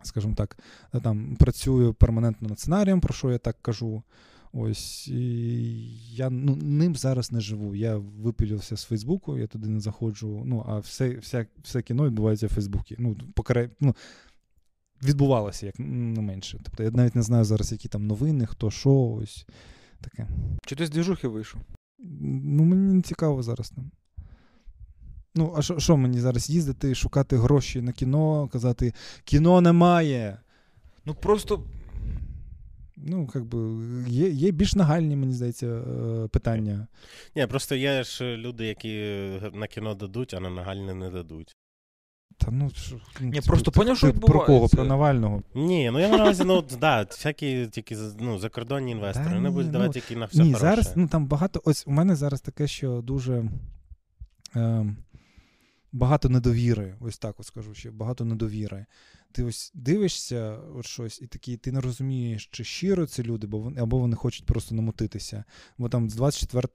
скажімо так, там працюю перманентно над сценарієм, про що я так кажу. Ось і я ну, ним зараз не живу. Я випілювався з Фейсбуку, я туди не заходжу. Ну, а все все, все кіно відбувається в Фейсбуці. Ну, покара... ну, Відбувалося, як не менше. Тобто я навіть не знаю зараз, які там новини, хто що, ось таке. Чи ти з двіжухи вийшов? Ну, мені не цікаво зараз там. Ну, а що що мені зараз їздити, шукати гроші на кіно, казати, кіно немає. Ну просто ну, как би, є є більш нагальні, мені здається, е, питання. Ні, просто є ж люди, які на кіно дадуть, а на нагальне не дадуть. Та ну, що, ну, Ні, просто поняв, що Про кого? Про Навального? Ні, ну я на увазі, ну, да, всякі тільки ну, закордонні інвестори, да, вони будуть ну, давати тільки на все Ні, хороше. зараз, ну, там багато, ось у мене зараз таке, що дуже... Е, Багато недовіри, ось так от скажу ще, багато недовіри ти ось дивишся от щось, і такий, ти не розумієш, чи щиро це люди, бо вони або вони хочуть просто намутитися. Бо там з 24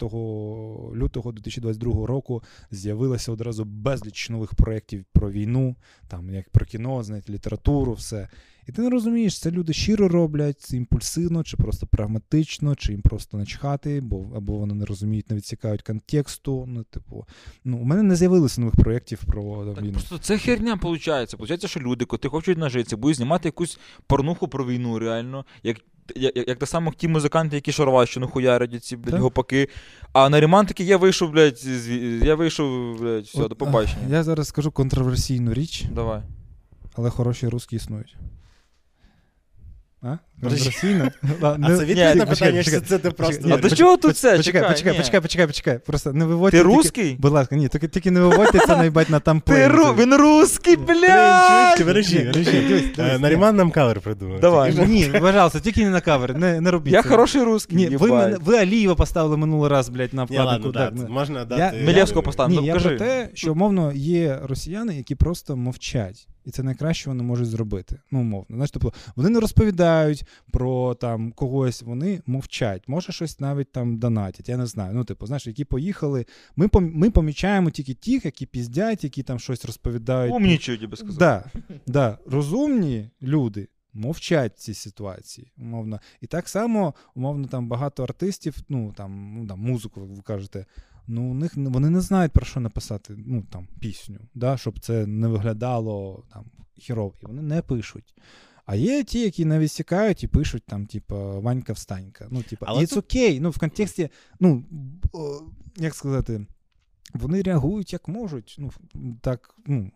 лютого 2022 року з'явилося одразу безліч нових проєктів про війну, там як про кіно, знаєте, літературу, все. І ти не розумієш, це люди щиро роблять, це імпульсивно, чи просто прагматично, чи їм просто начхати, бо або вони не розуміють, не відсікають контексту. Ну, типу, ну, у мене не з'явилося нових проєктів про так, війну. Просто це херня виходить. Получається, що люди, коли хочуть нажитися, будуть знімати якусь порнуху про війну, реально. як як, як так само ті музиканти, які шароварщину хуярять ці блядь, гопаки. А на таки я вийшов, блядь, я вийшов, блядь, все, От, до побачення. Я зараз скажу контроверсійну річ. Давай. Але хороші русські існують. А? Контраційно? А це відповідь на питання, що це ти просто. А до чого тут це? Почекай, почекай, почекай, почекай, почекай. Просто не виводьте. Ти русський? Будь ласка, ні, тільки не виводьте це наїбать на тамплей. Він русський, блядь! Бережи, бережи. Наріман нам кавер придумав. Давай. Ні, пожалуйста, тільки не на кавер, не робіть Я хороший русський. Ні, ви Алієва поставили минулий раз, блядь, на вкладинку. Можна дати. Мілєвського поставили. Ні, я про те, що, умовно, є росіяни, які просто мовчать. І це найкраще вони можуть зробити. Ну, умовно. Знаєш, тобто вони не розповідають про там когось, вони мовчать. Може, щось навіть там донатять. Я не знаю. Ну, типу, знаєш, які поїхали. Ми ми помічаємо тільки тих, які піздять, які там щось розповідають. Умнічують, я би сказав. Да, да. Розумні люди. Мовчать в цій ситуації, умовно. І так само, умовно, там багато артистів, ну там, ну, там музику, ви кажете, ну у них вони не знають про що написати ну, там, пісню, да, щоб це не виглядало там хірово. І вони не пишуть. А є ті, які не відсікають і пишуть там, типу, Ванька встанька. Ну, типу, Але це окей. Ну, в контексті, ну, як сказати, вони реагують як можуть. Ну, так, ну,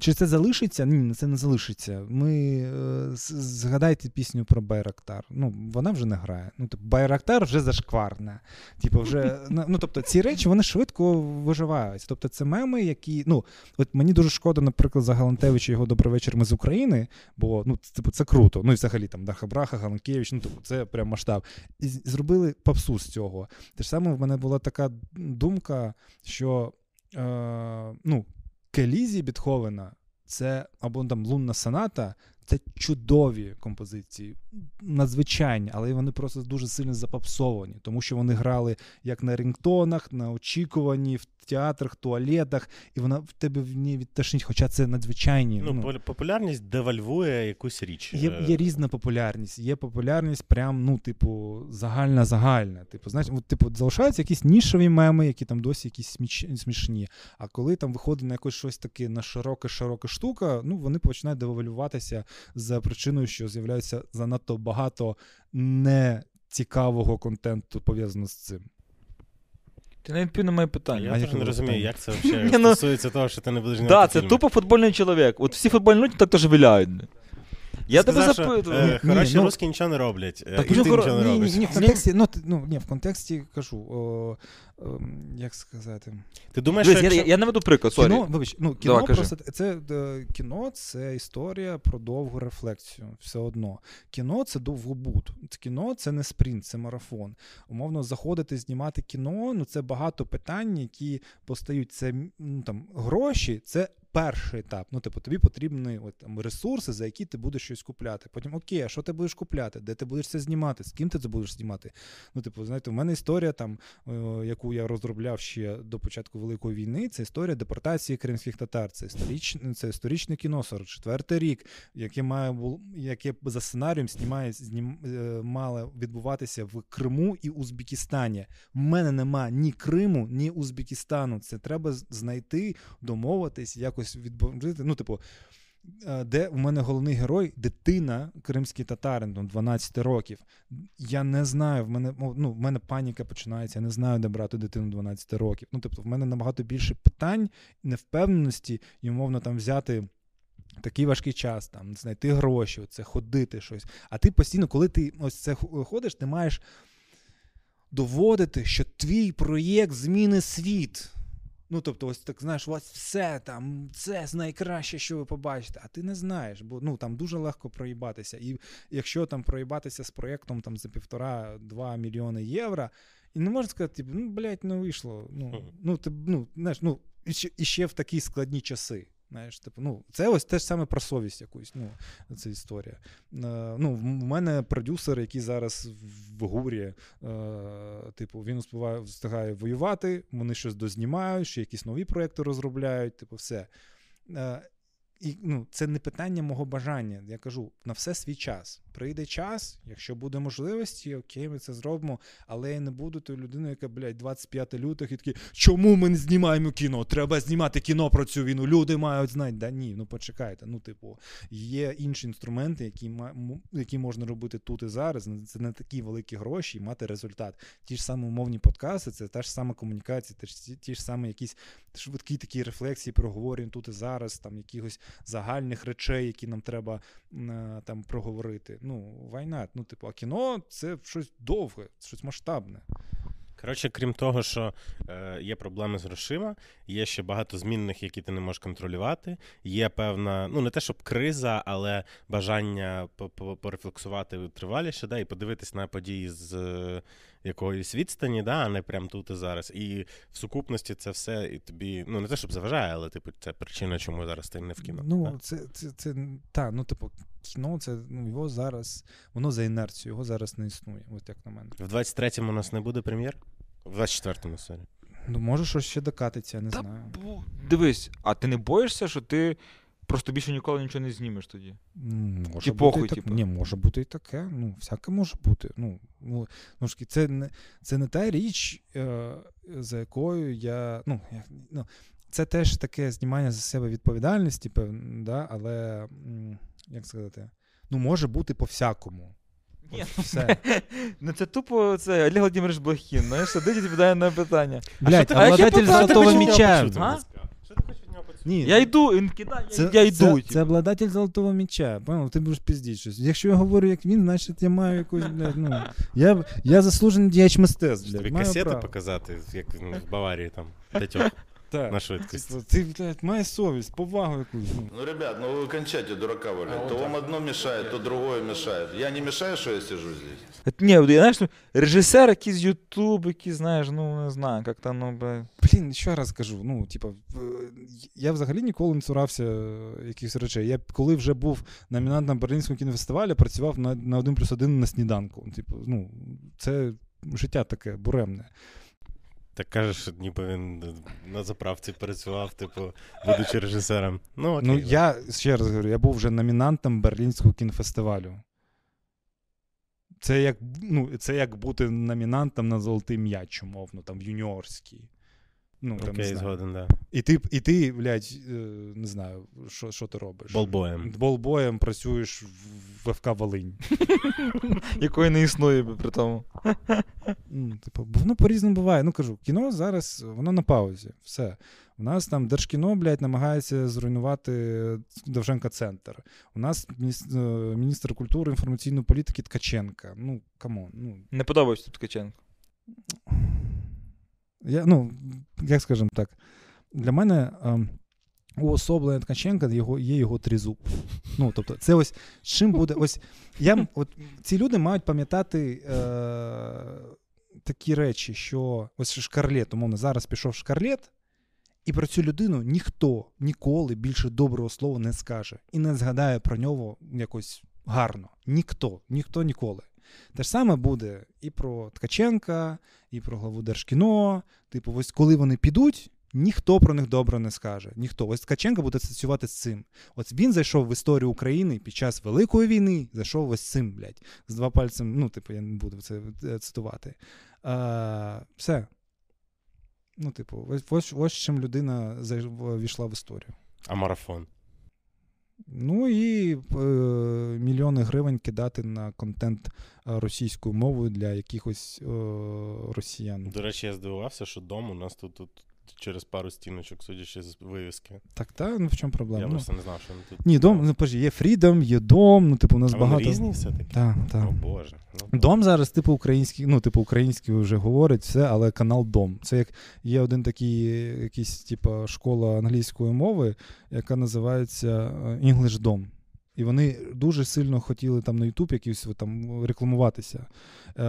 Чи це залишиться? Ні, це не залишиться. Ми е, згадайте пісню про Байрактар. Ну, вона вже не грає. Ну, тобто, Байрактар вже зашкварне. Типу, вже, ну, тобто, ці речі вони швидко виживають. Тобто, це меми, які. Ну, от мені дуже шкода, наприклад, за Галантевича його «Добрий вечір, ми з України, бо ну, типу, це круто. Ну і взагалі там Даха Браха, Галанкевич, ну тобто, це прям масштаб. І зробили попсу з цього. Те ж саме в мене була така думка, що е, ну, Келізі Бітховена це або там лунна соната, це чудові композиції, надзвичайні, але вони просто дуже сильно запапсовані, тому що вони грали як на рінгтонах, на очікуванні, в театрах, туалетах, і вона в тебе в ній відташнить, хоча це надзвичайні. Ну, ну популярність девальвує якусь річ. Є е. є різна популярність. Є популярність, прям, ну, типу, загальна, загальна. Типу, знаєш, от, типу, залишаються якісь нішові меми, які там досі якісь сміч... смішні. А коли там виходить на якось щось таке на широке-широка штука, ну вони починають девальвуватися за причиною, що з'являється занадто багато нецікавого контенту пов'язано з цим. Ти не відповів на моє питання. Я теж не розумію, як це взагалі ну, стосується того, що ти не будеш знімати Так, це тупо футбольний чоловік. От всі футбольні люди так теж виляють. Я тебе запитую. Е, хороші ну, русські нічого не роблять. Е, так, і ти нічого не робиш. Ні, в контексті, ну, ну, ні, в контексті кажу, о, як сказати. Ти думаєш, Вибач, що якщо... я, я наведу приклад, сорі. Кіно, вибач, ну, кіно Давай, просто, це, е, кіно це історія про довгу рефлексію, все одно. Кіно це довгобуд. Кіно це не спринт, це марафон. Умовно, заходити, знімати кіно, ну це багато питань, які постають. Це ну, там, гроші, це перший етап. Ну, типу, тобі потрібні от, там, ресурси, за які ти будеш щось купляти. Потім, окей, а що ти будеш купляти? Де ти будеш це знімати? З ким ти це будеш знімати? Ну, типу, знаєте, у мене історія, там, яку я розробляв ще до початку Великої війни, це історія депортації кримських татар. Це історичне, це історичне кіно, 44-й рік, яке має яке за сценарієм знімає, знім, е, мало відбуватися в Криму і Узбекистані. У мене нема ні Криму, ні Узбекистану. Це треба знайти, домовитись, якось відбувати. Ну, типу, де у мене головний герой дитина, кримський татарин, 12 років. Я не знаю, в мене ну, в мене паніка починається, я не знаю, де брати дитину 12 років. Ну, тобто, в мене набагато більше питань, невпевненості і, умовно, там взяти. Такий важкий час, там, знайти гроші, це ходити щось. А ти постійно, коли ти ось це ходиш, ти маєш доводити, що твій проєкт зміни світ. Ну, тобто, ось так знаєш, у вас все там, це найкраще, що ви побачите, а ти не знаєш, бо ну там дуже легко проїбатися. І якщо там проїбатися з проєктом там за півтора-два мільйони євро, і не можна сказати, типу, ну, блядь, не вийшло. Ну, ну, ти, ну, знаєш, ну, і ще, і ще в такі складні часи. Знаєш, типу, ну, Це ось теж саме про совість якусь. ну, Це історія. Е, ну, В мене продюсер, який зараз в гурі, е, типу, він успіває, встигає воювати, вони щось дознімають, ще якісь нові проекти розробляють, типу, все. Е, і ну, це не питання мого бажання. Я кажу, на все свій час. Прийде час, якщо буде можливості, окей, ми це зробимо. Але я не буду тою людиною, яка, блядь, 25 лютих і такі, чому ми не знімаємо кіно? Треба знімати кіно про цю війну. Люди мають знати. Да ні, ну почекайте. Ну, типу, є інші інструменти, які які можна робити тут і зараз. Це не такі великі гроші і мати результат. Ті ж самі умовні подкасти, це та ж сама комунікація, ті, ті ж самі якісь швидкі такі рефлексії, проговорення тут і зараз, там якихось загальних речей, які нам треба е, там проговорити. Ну, війна, ну, типу, а кіно це щось довге, щось масштабне. Коротше, крім того, що е, є проблеми з грошима, є ще багато змінних, які ти не можеш контролювати. Є певна, ну не те, щоб криза, але бажання порефлексувати триваліше, да, і подивитись на події з якоїсь відстані, да, а не прямо тут і зараз. І в сукупності це все і тобі, ну не те, щоб заважає, але типу це причина, чому зараз ти не в кіно. Ну, да? це це, це та, ну, типу, кіно, це ну, його зараз, воно за інерцією, його зараз не існує, от як на мене. В 23-му у нас не буде прем'єр? В 24-му, сорі. Ну, може, щось ще докатиться, я не Та, знаю. Дивись, а ти не боїшся, що ти просто більше ніколи нічого не знімеш тоді? Може Чи похуй, так... типу? Ні, може бути і таке. Ну, всяке може бути. Ну, ну, ну Це не це не та річ, е, за якою я. ну, я, ну, Це теж таке знімання за себе відповідальності, певно, да, але як сказати, ну, може бути по-всякому. Ні, ну, все. Ну це тупо це Олег Владимирович Блохін, знаєш, сидить і відповідає на питання. Блять, а обладатель золотого м'яча. Що ти хочеш від нього почути? Ні, Я йду, він кидає, Це, я йду. Це, типу. це обладатель золотого м'яча. Понял? Ти будеш піздіть щось. Якщо я говорю, як він, значить я маю якусь, блядь, ну. Я, я заслужений діяч мистецтв, Тобі блядь. Маю касети право. показати, як він в Баварії там п'ятьох Так. на швидкості. Типу, Ти, блядь, маєш совість, повагу якусь. Ну. Ну, ребят, ну вы кончайте дурака валять. То вам одно мешает, то другое мешает. Я не мешаю, что я сижу здесь? От, Ні, от, знаєш, ну, режисер якийсь Ютуб, який, знаєш, ну не знаю, як там, ну, бля. Блін, ще раз кажу, ну, типа, в- я взагалі ніколи не цурався е, якихось речей. Я коли вже був номінантом Берлінського кінофестивалю, працював на, на 1 плюс 1 на сніданку. Типу, ну, це життя таке буремне. Так кажеш, ніби він на заправці працював, типу, будучи режисером. Ну, окей. Ну, я ще раз говорю, я був вже номінантом Берлінського кінофестивалю. Це як, ну, це як бути номінантом на золотий м'яч, умовно, там в юніорській. Ну, там, не знаю. згоден, да. І ти, і ти, блядь, е, не знаю, що, що ти робиш? Болбоєм. Болбоєм працюєш в ФК Волинь. якої не існує при тому. Ну, типу, воно по-різному буває. Ну кажу, кіно зараз воно на паузі. Все. У нас там Держкіно, блядь, намагається зруйнувати Довженка центр. У нас міністр, міністр культури інформаційної політики Ткаченка. Ну, come on. Ну, Не подобається тут Ткаченко. Я, ну, як скажемо так, для мене ем, уособлення Ткаченка його, є його тризуб. Ну, тобто, це ось чим буде. Ось я, от, ці люди мають пам'ятати е, такі речі, що ось шкарлет, умовно, зараз пішов шкарлет, і про цю людину ніхто ніколи більше доброго слова не скаже і не згадає про нього якось гарно. Ніхто, ніхто ніколи. Те ж саме буде і про Ткаченка, і про главу Держкіно. Типу, ось коли вони підуть, ніхто про них добре не скаже. Ніхто. Ось Ткаченко буде асоціювати з цим. Ось він зайшов в історію України під час Великої війни, зайшов ось цим, блядь. З два пальцем, ну, типу, я не буду це е, цитувати. А, все. Ну, типу, ось, ось, ось чим людина війшла в історію. А марафон. Ну і е, мільйони гривень кидати на контент е, російською мовою для якихось е, росіян. До речі, я здивувався, що дом у нас тут, тут через пару стіночок, судячи з вивіски. Так, та ну в чому проблема? Я Ну, просто не знав, що вони тут. ні, дом, ну, подожди, є Freedom, є дом, ну, типу, у нас а вони багато. різні все-таки? Так, так. О Боже. Ну, Дом зараз, типу, український, ну, типу, український вже говорить все, але канал Дом. Це як є один такий, якийсь, типу, школа англійської мови, яка називається е, English Dom. І вони дуже сильно хотіли там на YouTube якісь там рекламуватися. Е,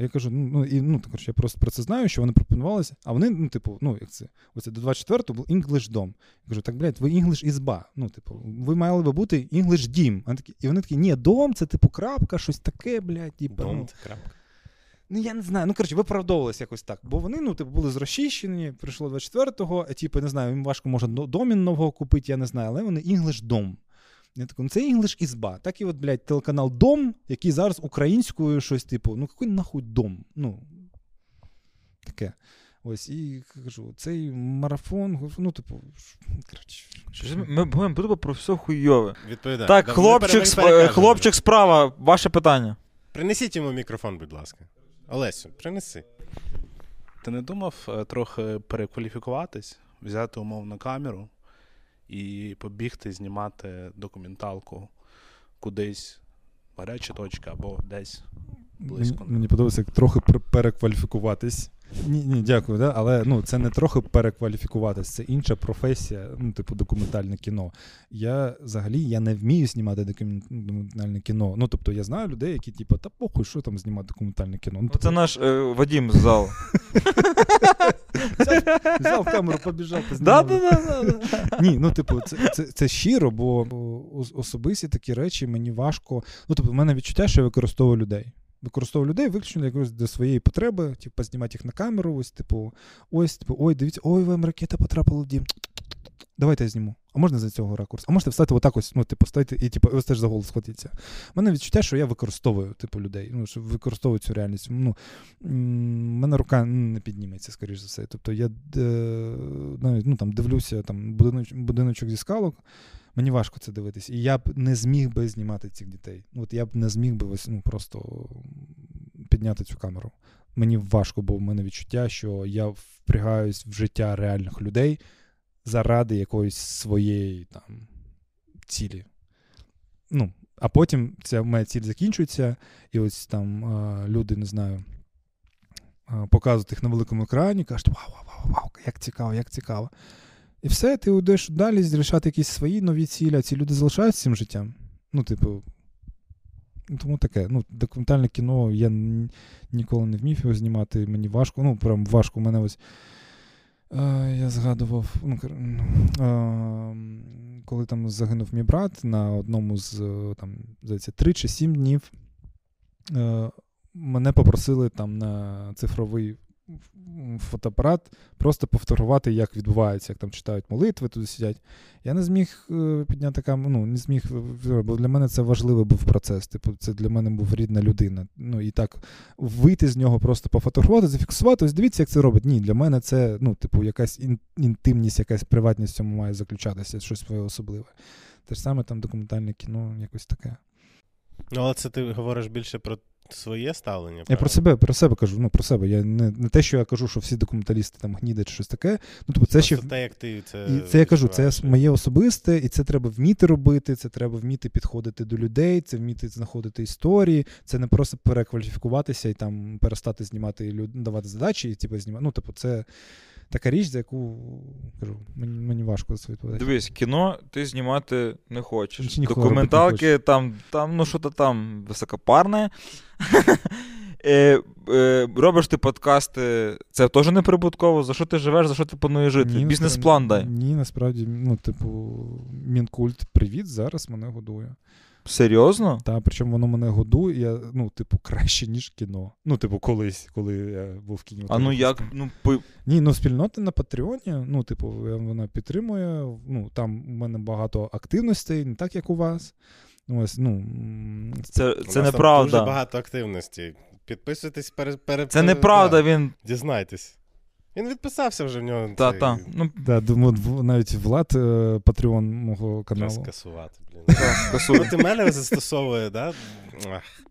я кажу, ну, ну, і, ну, коротше, я просто про це знаю, що вони пропонувалися, а вони, ну, типу, ну, як це, оце до 24-го був English Dom. Я кажу, так, блядь, ви English ізба. Ну, типу, ви мали би бути English Дім. Такі, і вони такі, ні, дом, це типу крапка, щось таке, блядь, Дом ну, це крапка. Ну, я не знаю. Ну, коротше, виправдовувалися якось так. Бо вони, ну, типу, були зрощищені, прийшло 24-го, а типу, не знаю, їм важко може до- домін нового купити, я не знаю, але вони English Дом. Я такий, ну це English ізба. Так і от, блядь, телеканал Дом, який зараз українською щось, типу, ну який нахуй дом? Ну, таке. Ось, і кажу, цей марафон, ну, типу, коротше. Ми ми будемо будемо про все хуйове. Відповідає. Так, Да, хлопчик, сп- хлопчик справа, ваше питання. Принесіть йому мікрофон, будь ласка. Олесю, принеси. Ти не думав е, трохи перекваліфікуватись, взяти умовну камеру і побігти знімати документалку кудись, гаряча точка або десь близько. Мені, подобається як трохи пер- перекваліфікуватись. Ні, ні, дякую, да? але ну, це не трохи перекваліфікуватись, це інша професія, ну, типу, документальне кіно. Я взагалі я не вмію знімати документальне кіно. Ну, тобто, я знаю людей, які, типу, та похуй, що там знімати документальне кіно. Ну, Це наш е, Вадім з залу. взяв камеру, побіжав, Да, да, да, да. Ні, ну типу, це, це, це щиро, бо особисті такі речі мені важко. Ну, тобто, в мене відчуття, що я використовую людей. Використовую людей виключно якось до своєї потреби, типу, знімати їх на камеру, ось, типу, ось, типу, ой, дивіться, ой, вам ракета потрапила дім. Давайте я зніму. А можна за цього ракурсу? А можете встати отак ось, ну, типу, стати і типу, ось теж за голос схватитися. У мене відчуття, що я використовую, типу, людей, ну, що використовую цю реальність. Ну, мене рука не підніметься, скоріш за все. Тобто я е, навіть, ну, там, дивлюся там, будиноч, будиночок зі скалок, мені важко це дивитись. І я б не зміг би знімати цих дітей. От я б не зміг би ось, ну, просто підняти цю камеру. Мені важко, бо в мене відчуття, що я впрягаюсь в життя реальних людей заради якоїсь своєї там цілі. Ну, а потім ця моя ціль закінчується, і ось там люди, не знаю, показують їх на великому екрані, кажуть, вау, вау, вау, вау, як цікаво, як цікаво. І все, ти йдеш далі рішати якісь свої нові цілі, а ці люди залишаються цим життям. Ну, типу, тому таке. Ну, Документальне кіно я ніколи не вмів його знімати, мені важко. Ну, прям важко. У мене ось. Е, я згадував, ну, е, коли там загинув мій брат на одному з там, здається, 3 чи 7 днів. Е, мене попросили там на цифровий фотоапарат, просто повторувати, як відбувається, як там читають молитви, туди сидять. Я не зміг е, підняти камеру, ну, не зміг, бо для мене це важливий був процес. Типу, це для мене був рідна людина. Ну і так вийти з нього, просто пофотографувати, зафіксувати. Ось дивіться, як це робить. Ні, для мене це, ну, типу, якась інтимність, якась приватність в цьому має заключатися, щось своє особливе. Те ж саме там документальне кіно, якось таке. Ну, але це ти говориш більше про своє ставлення. Я про себе про себе кажу. Ну про себе. Я не не те, що я кажу, що всі документалісти там гнідять щось таке. Ну тобто це ще те, як ти це і це я кажу. Це моє особисте, і це треба вміти робити. Це треба вміти підходити до людей, це вміти знаходити історії. Це не просто перекваліфікуватися і там перестати знімати люд... давати задачі, і типу знімати. Ну, типу, це така річ, за яку кажу, мені мені важко за це відповідати. Дивись, кіно ти знімати не хочеш. Документалки, не там, там, ну що то там високопарне. Е, е, робиш ти подкасти, це теж не прибутково. За що ти живеш, за що ти плануєш жити? Ні, Бізнес-план дай. Ні, насправді, ну, типу, Мінкульт, привіт, зараз мене годує. Серйозно? Так, причому воно мене годує, я, ну, типу, краще, ніж кіно. Ну, типу, колись, коли я був в кіно. А ну як? Ну, по... Ні, ну спільноти на Патреоні, ну, типу, вона підтримує. Ну, Там у мене багато активностей, не так, як у вас. Ось, ну, Це це неправда. Дуже багато активностей. Підписуйтесь перед. перед це неправда, він. Дізнайтесь. Він відписався вже в нього. Та, цей... та. Ну, да, думаю, навіть Влад, е, патреон мого каналу. Треба скасувати, блін. Ну, ти мене застосовує, да?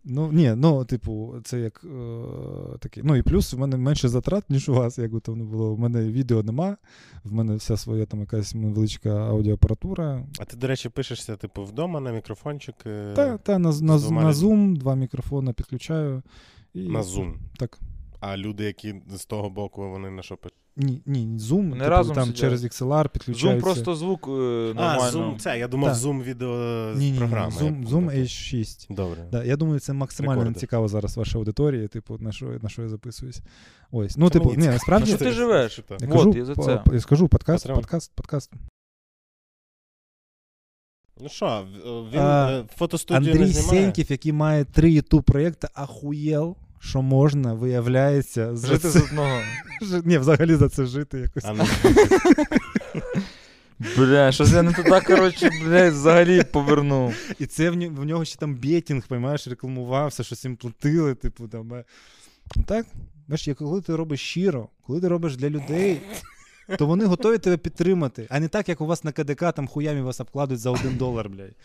Ну, ні, ну, типу, це як е, такий. Ну і плюс в мене менше затрат, ніж у вас, як би там не було. У мене відео нема, в мене вся своя там якась невеличка аудіоапаратура. А ти, до речі, пишешся, типу, вдома на мікрофончик? Так, та, на, на, на Zoom, два мікрофони підключаю. І... На Zoom? Так. А люди, які з того боку, вони на що пишуть? Ні, ні, Zoom, типу, разом там сидять. через XLR підключається. Zoom просто звук е, нормально. А, Zoom, це, я думав, Zoom відео ні, ні, програми. Zoom, Zoom H6. Добре. Да, я думаю, це максимально Рекорди. цікаво зараз вашій аудиторії, типу, на що, на що я записуюсь. Ось, ну, це типу, ні, насправді... Що ти живеш? Я, кажу, я, за це. я скажу, подкаст, подкаст, подкаст. Ну що, він а, фотостудію Андрій не знімає? Сеньків, який має три ютуб проєкти, ахуєл що можна, виявляється, за жити це... з одного. Ні, взагалі за це жити якось. А, ну. Бля, щось я не туди, коротше, блядь, взагалі повернув. І це в, в нього ще там бєтінг, поймаєш, рекламувався, щось їм платили, типу, там. Е. Ну так, бачиш, коли ти робиш щиро, коли ти робиш для людей, то вони готові тебе підтримати, а не так, як у вас на КДК там хуямі вас обкладуть за один долар, блядь.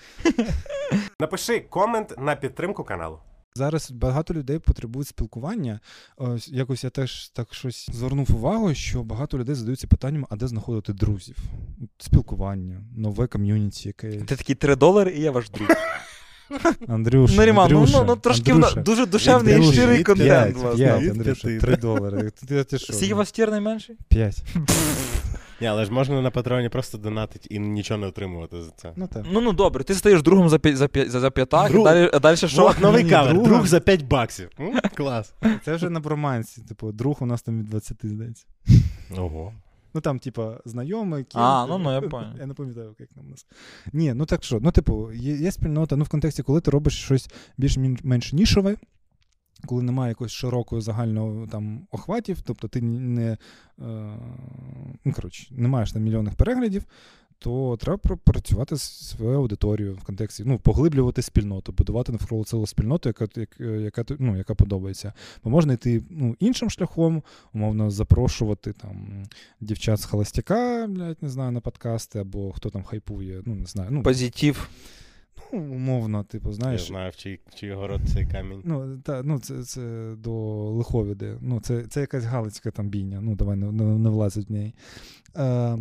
Напиши комент на підтримку каналу. Зараз багато людей потребують спілкування. Ось якось я теж так щось звернув увагу, що багато людей задаються питанням, а де знаходити друзів? Спілкування, нове ком'юніті, яке. Це такі 3 долари, і я ваш друг. Андрюша, Наріман, ну, ну, ну трошки Андрюша, дуже душевний і щирий контент. 5, 5, Андрюша, 3 долари. Скільки у вас тір найменший? 5. Ні, але ж можна на патреоні просто донатити і нічого не отримувати за це. Ну так. Ну ну добре, ти стаєш другом за за, за, за п'ятак, Друг... а далі, а далі що? Вот, новий кавер, друг... друг за 5 баксів. Клас. Це вже на бромансі. Типу, друг у нас там від 20, здається. Ого. Ну там, типа, знайомий, кін, А, ну ну я понял. Я не пам'ятаю, як там у нас. Ні, ну так що, ну, типу, є, є спільнота, ну в контексті, коли ти робиш щось більш-менш нішове, коли немає якогось широкого загального там охватів, тобто ти не е, ну, коротше, не маєш там мільйонних переглядів, то треба працювати з своєю аудиторією в контексті, ну, поглиблювати спільноту, будувати навколо цілу спільноту, яка яка, ну, яка подобається. Бо можна йти ну, іншим шляхом, умовно, запрошувати там дівчат з холостяка, блядь, не знаю, на подкасти, або хто там хайпує, ну, не знаю. Ну, Позитив. Ну, умовно, типу, знаєш. Я знаю, в чий, чий город цей камінь. Ну, та, ну це це до Лиховіди. Ну, це це якась галицька там бійня. Ну, давай не не, не влазить в неї. Е,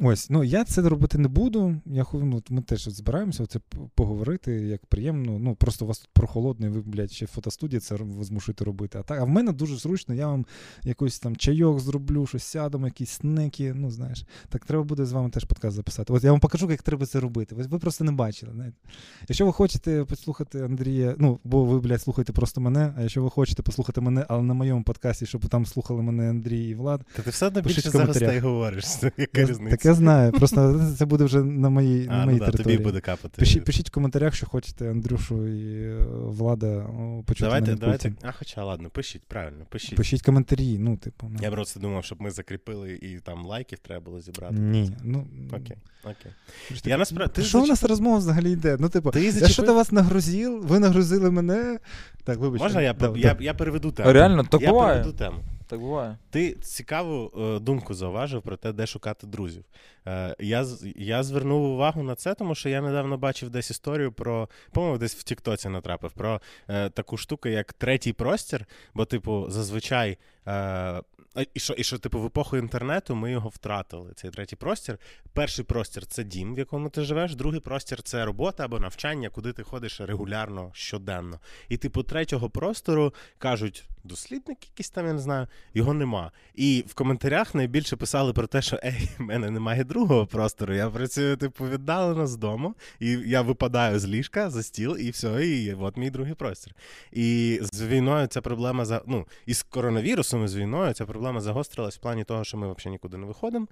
Ось, ну я це робити не буду. Я ну, Ми теж збираємося це поговорити, як приємно. Ну просто у вас тут прохолодно, і ви, блядь, ще фотостудії це змушуєте робити. А так, а в мене дуже зручно, я вам якийсь там чайок зроблю, щось сядемо, якісь снеки. Ну, знаєш, так треба буде з вами теж подкаст записати. От я вам покажу, як треба це робити. Ви, ви просто не бачили. Знаєте. Якщо ви хочете послухати Андрія, ну бо ви, блядь, слухаєте просто мене. А якщо ви хочете послухати мене, але на моєму подкасті, щоб там слухали мене Андрій і Влад. Та ти все одно більше за гостей говориш. Яка різниця? Я знаю. Просто це буде вже на моїй а, на моїй ну, території. тобі буде капати. Пишіть, пишіть в коментарях, що хочете Андрюшу і е, Влада почути. Давайте, на давайте. А хоча ладно, пишіть, правильно, пишіть. Пишіть коментарі. ну, типу. Ну. Я просто думав, щоб ми закріпили і там лайків треба було зібрати. Ні, ну... Окей, окей. Ти, я насправді... Ти що зач... у нас розмова взагалі йде? Ну, типу, ти я що до вас нагрузив, ви нагрузили мене. Так, вибачте. Можна я, да, я, да. я переведу тему? Реально, так я буває. переведу тему. Так буває. Ти цікаву е, думку зауважив про те, де шукати друзів. Е, я я звернув увагу на це, тому що я недавно бачив десь історію про, по-моєму, десь в Тіктоці натрапив про е, таку штуку, як третій простір. Бо, типу, зазвичай. І що, і що, типу, в епоху інтернету ми його втратили. Цей третій простір. Перший простір це дім, в якому ти живеш. Другий простір це робота або навчання, куди ти ходиш регулярно щоденно. І, типу, третього простору кажуть. Дослідник, якийсь там, я не знаю, його нема. І в коментарях найбільше писали про те, що ей, в мене немає другого простору. Я працюю, типу, віддалено з дому, і я випадаю з ліжка за стіл, і все, і от мій другий простір. І з війною ця проблема за ну, і з коронавірусом, і з війною ця проблема загострилась в плані того, що ми взагалі нікуди не виходимо.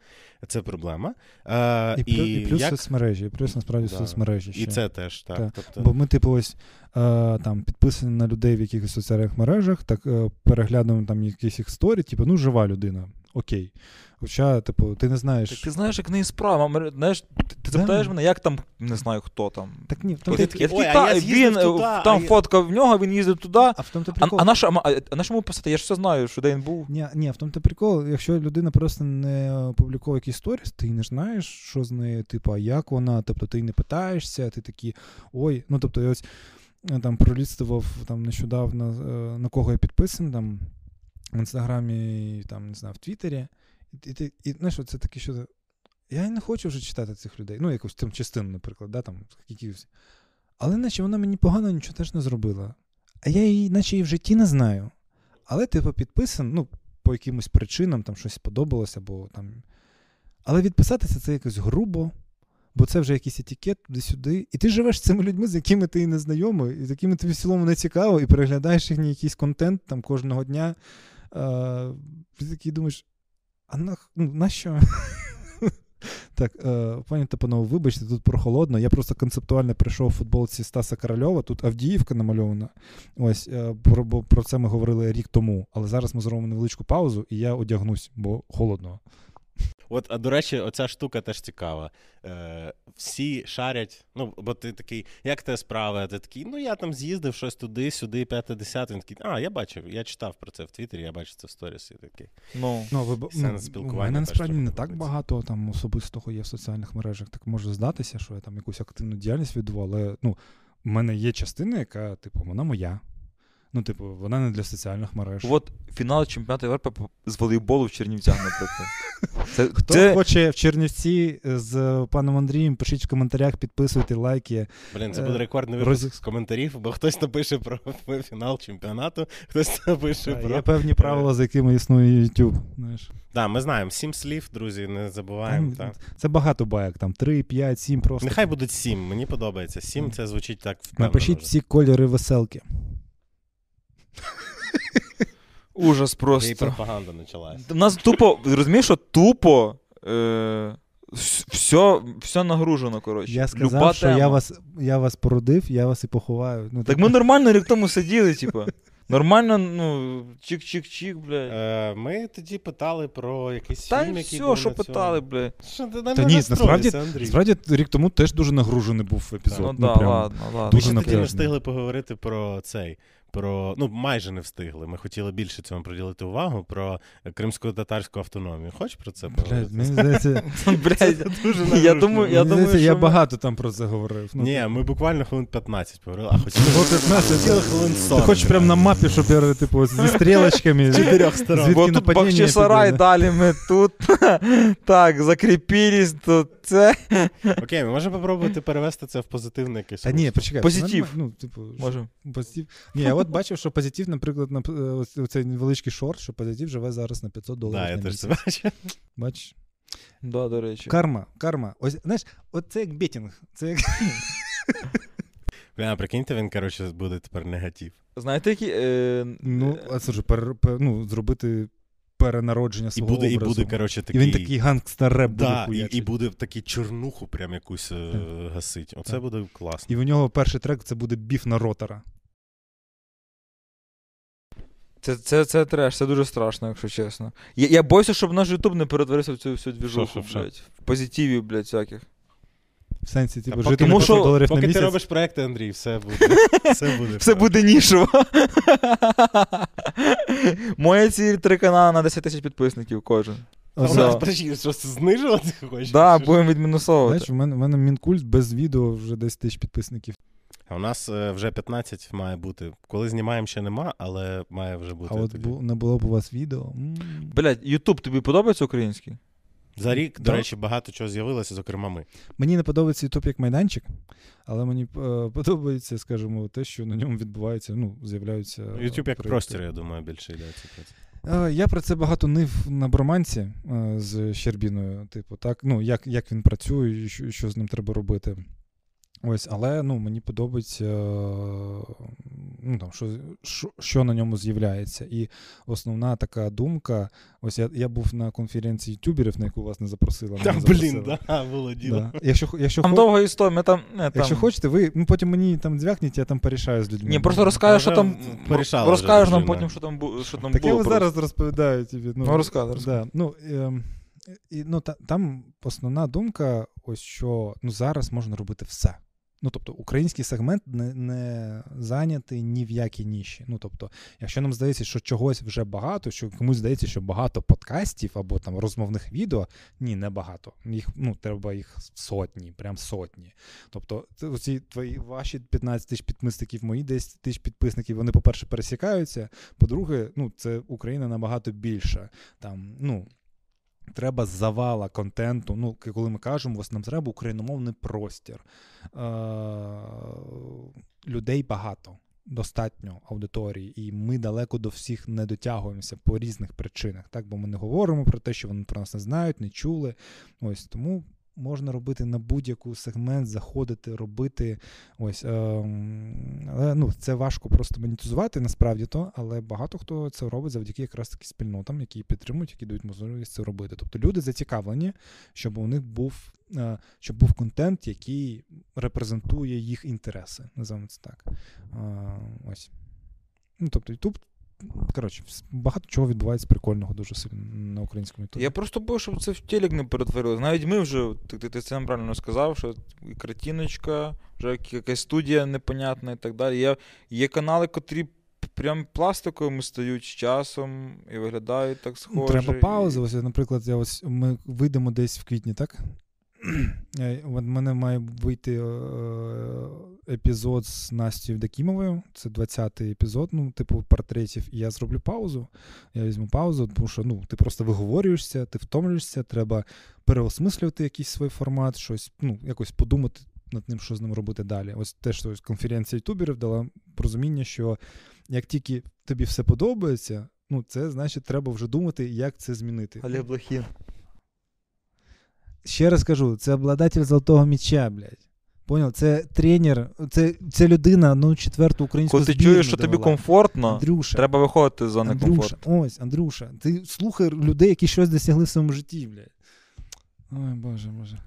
Це проблема. А, і, і, і плюс як... соцмережі, і плюс насправді да. соцмережі. Ще. І це теж так. так. Тобто... Бо ми, типу, ось там підписані на людей в якихось соціальних мережах, так переглядуємо там якісь їх сторі, типу, ну, жива людина, окей. Хоча, типу, ти не знаєш. Так ти знаєш, як неї справа. Знаєш, Ти, ти запитаєш мене, як там, не знаю, хто там. Так ні, в тому я такий, та, він туди, там а фотка в нього, він їздив туди. А в тому прикол. А, а, наш, а, а на чому писати? Я ж все знаю, що де він був. Ні, ні, в тому то прикол, якщо людина просто не публікує якісь сторіс, ти не знаєш, що з нею, типу, а як вона, тобто ти не питаєшся, ти такий, ой, ну тобто, ось там пролістував там нещодавно, на кого я підписаний, там в інстаграмі, там, не знаю, в Твіттері. І ти, і, знаєш, це таке, що. Я не хочу вже читати цих людей. Ну, якусь там частину, наприклад, да, там, якісь. Але наче вона мені погано нічого теж не зробила. А я її, наче і в житті не знаю. Але, типу, підписан, ну, по якимось причинам там щось сподобалося, або там. Але відписатися це якось грубо, бо це вже якийсь етикет туди-сюди. І ти живеш з цими людьми, з якими ти не знайомий, і з якими тобі в цілому не цікаво, і переглядаєш їхній якийсь контент там кожного дня. Ти такий думаєш, а на, ну, на що? Так, пані та панове, вибачте, тут прохолодно. Я просто концептуально прийшов у футболці Стаса Корольова. Тут Авдіївка намальована. Ось е, про, про це ми говорили рік тому. Але зараз ми зробимо невеличку паузу, і я одягнусь, бо холодно. От, а до речі, оця штука теж цікава. Е, Всі шарять, ну, бо ти такий, як те справи? А ти такий, ну я там з'їздив щось туди, сюди, п'яте, десяте. Він такий, а, я бачив, я читав про це в Твіттері, я бачив це в сторісі. Такий. Ну, ну, ви, ну, спілкування. У мене насправді не так багато там особистого є в соціальних мережах. Так може здатися, що я там якусь активну діяльність веду, але ну, в мене є частина, яка, типу, вона моя. Ну, типу, вона не для соціальних мереж. От фінал чемпіонату Європи з волейболу в Чернівцях, наприклад. Це, Хто це... хоче в Чернівці з паном Андрієм, пишіть в коментарях, підписуйте лайки. Блін, це буде рекордний випуск Роз... з коментарів, бо хтось напише про фінал чемпіонату, хтось напише а, про. Є певні правила, за якими існує YouTube. знаєш. Так, да, ми знаємо. Сім слів, друзі, не забуваємо. Там, Це багато байок, там три, п'ять, сім просто. Нехай будуть сім, мені подобається. Сім це звучить так впевнено. Напишіть всі кольори веселки. Ужас просто. І пропаганда почалась. У нас тупо, розумієш, що тупо. Е- все все нагружено, коротше. Я сказав, Люба що тема. я вас я вас породив, я вас і поховаю. Ну, Так ми нормально рік тому сиділи, типу. Нормально, ну, чик-чик-чик, блядь. Е, Ми тоді питали про якийсь Та фільм, який був що на питали, блядь. Що ти Та ні, насправді, насправді рік тому теж дуже нагружений був епізод. Ну, ну да, прям ладно, ладно. Дуже Ми тоді не встигли поговорити про цей, про ну майже не встигли. Ми хотіли більше цьому приділити увагу про кримсько-татарську автономію. Хочеш про це Блядь, поговорити? мені здається, Дуже я думаю, я думаю, здається, я багато там про це говорив. Ну, Ні, ми буквально хвилин 15 поговорили, а хотіли, Всього 15, хотіли хвилин Ти хочеш прямо на мапі, щоб я типу зі стрілочками. З чотирьох сторон. Звідки Бо тут Бахчисарай, далі ми тут. Так, закріпілись, тут це. Окей, ми можемо попробувати перевести це в позитивне якесь. Та ні, почекай. Позитив. Ну, типу, що- позитив. Ні, я от бачив, що позитив, наприклад, на е, цей невеличкий шорт, що позитив живе зараз на 500 доларів. Да, я на теж бачу. Бачиш? Да, до речі. Карма, карма. Ось, знаєш, от це як бетінг. Це як Бля, а прикиньте, він, коротше, буде тепер негатив. Знаєте, які. Е... ну, а це ж пер, пер- ну, зробити перенародження І свого буде, і буде, коротше, І він такий гангстер реп буде да, і, і буде такий чорнуху прям якусь е, гасить. Оце Так. буде класно. І в нього перший трек це буде біф на ротора. Це, це, це треш, це дуже страшно, якщо чесно. Я, я боюся, щоб наш Ютуб не перетворився в цю всю двіжуху, блядь. В позитивів, блядь, всяких. В сенсі, типу, жити тому що- доларів Поки на ти робиш проекти, Андрій, все буде. Все буде. Все буде нішево. Моя ціль три канали на 10 тисяч підписників кожен. А у нас що ти знижувати хочеш? Що? будемо відмінусовувати. Знаєш, у мене, у мене Мінкульт без відео вже 10 тисяч підписників. А у нас е, вже 15 має бути. Коли знімаємо, ще нема, але має вже бути. А от бу, не було б у вас відео. м. Блядь, Ютуб тобі подобається український? За рік, до Да. речі, багато чого з'явилося, зокрема ми. Мені не подобається YouTube як майданчик, але мені е, подобається, скажімо, те, що на ньому відбувається, ну, з'являються. YouTube як простір, я думаю, більше йдеться про це. Е, Я про це багато нив на Броманці е, з Щербіною. Типу, так, ну, як, як він працює, і що, що з ним треба робити. Ось, але ну, мені подобається, е, ну, там, що, що, що на ньому з'являється. І основна така думка: ось я, я був на конференції ютуберів, на яку вас не Там, запросили. блін, да, було діло. Да. Якщо, якщо, Там хо- довга історія, ми там. Не, там... якщо хочете, ви ну, потім мені там дзвякніть, я там порішаю з людьми. Ні, просто розкажеш, що там. Розкажеш нам потім, що там, що там Так я було. вам просто. зараз розповідаю тобі. Ну, Ну, розказуй. Да. Ну, ем, і, ну, та, там основна думка, ось що ну, зараз можна робити все. Ну, тобто, український сегмент не, не зайнятий ні в якій ніші. Ну, тобто, якщо нам здається, що чогось вже багато, що комусь здається, що багато подкастів або там розмовних відео, ні, не багато. Їх ну, треба їх сотні, прям сотні. Тобто, оці твої ваші 15 тисяч підписників, мої 10 тисяч підписників, вони, по-перше, пересікаються. По-друге, ну, це Україна набагато більша. Там, ну, треба завала контенту. Ну, коли ми кажемо, ось нам треба україномовний простір. Е- людей багато. Достатньо аудиторії, і ми далеко до всіх не дотягуємося по різних причинах, так бо ми не говоримо про те, що вони про нас не знають, не чули. Ось тому можна робити на будь-яку сегмент, заходити, робити. Ось, ем, але ну, це важко просто монетизувати насправді то, але багато хто це робить завдяки якраз таки спільнотам, які підтримують, які дають можливість це робити. Тобто люди зацікавлені, щоб у них був, е, щоб був контент, який репрезентує їх інтереси. Називаємо це так. Е, ось. Ну, тобто, YouTube, коротше, багато чого відбувається прикольного дуже сильно на українському YouTube. Я просто боюсь, щоб це в телек не перетворилось. Навіть ми вже, ти, ти, ти це нам правильно сказав, що і картиночка, вже якась студія непонятна і так далі. Є, є канали, котрі прям пластиковими стають з часом і виглядають так схоже. Треба і- Ось, наприклад, я ось ми вийдемо десь в квітні, так? Е, в мене має вийти е, епізод з Настю Євдокімовою. Це 20-й епізод, ну, типу, портретів. І я зроблю паузу. Я візьму паузу, тому що ну, ти просто виговорюєшся, ти втомлюєшся, треба переосмислювати якийсь свій формат, щось, ну, якось подумати над ним, що з ним робити далі. Ось те, що конференція ютуберів дала розуміння, що як тільки тобі все подобається, ну, це значить, треба вже думати, як це змінити. Олег Блохін. Ще раз кажу, це обладатель золотого м'яча, блядь. Поняв? Це тренер, це, це людина, ну, четверту українську Коли ти чуєш, що тобі комфортно, Андрюша, треба виходити з зони Андрюша, комфорту. ось, Андрюша, ти слухай людей, які щось досягли в своєму житті, блядь. Ой, боже, боже.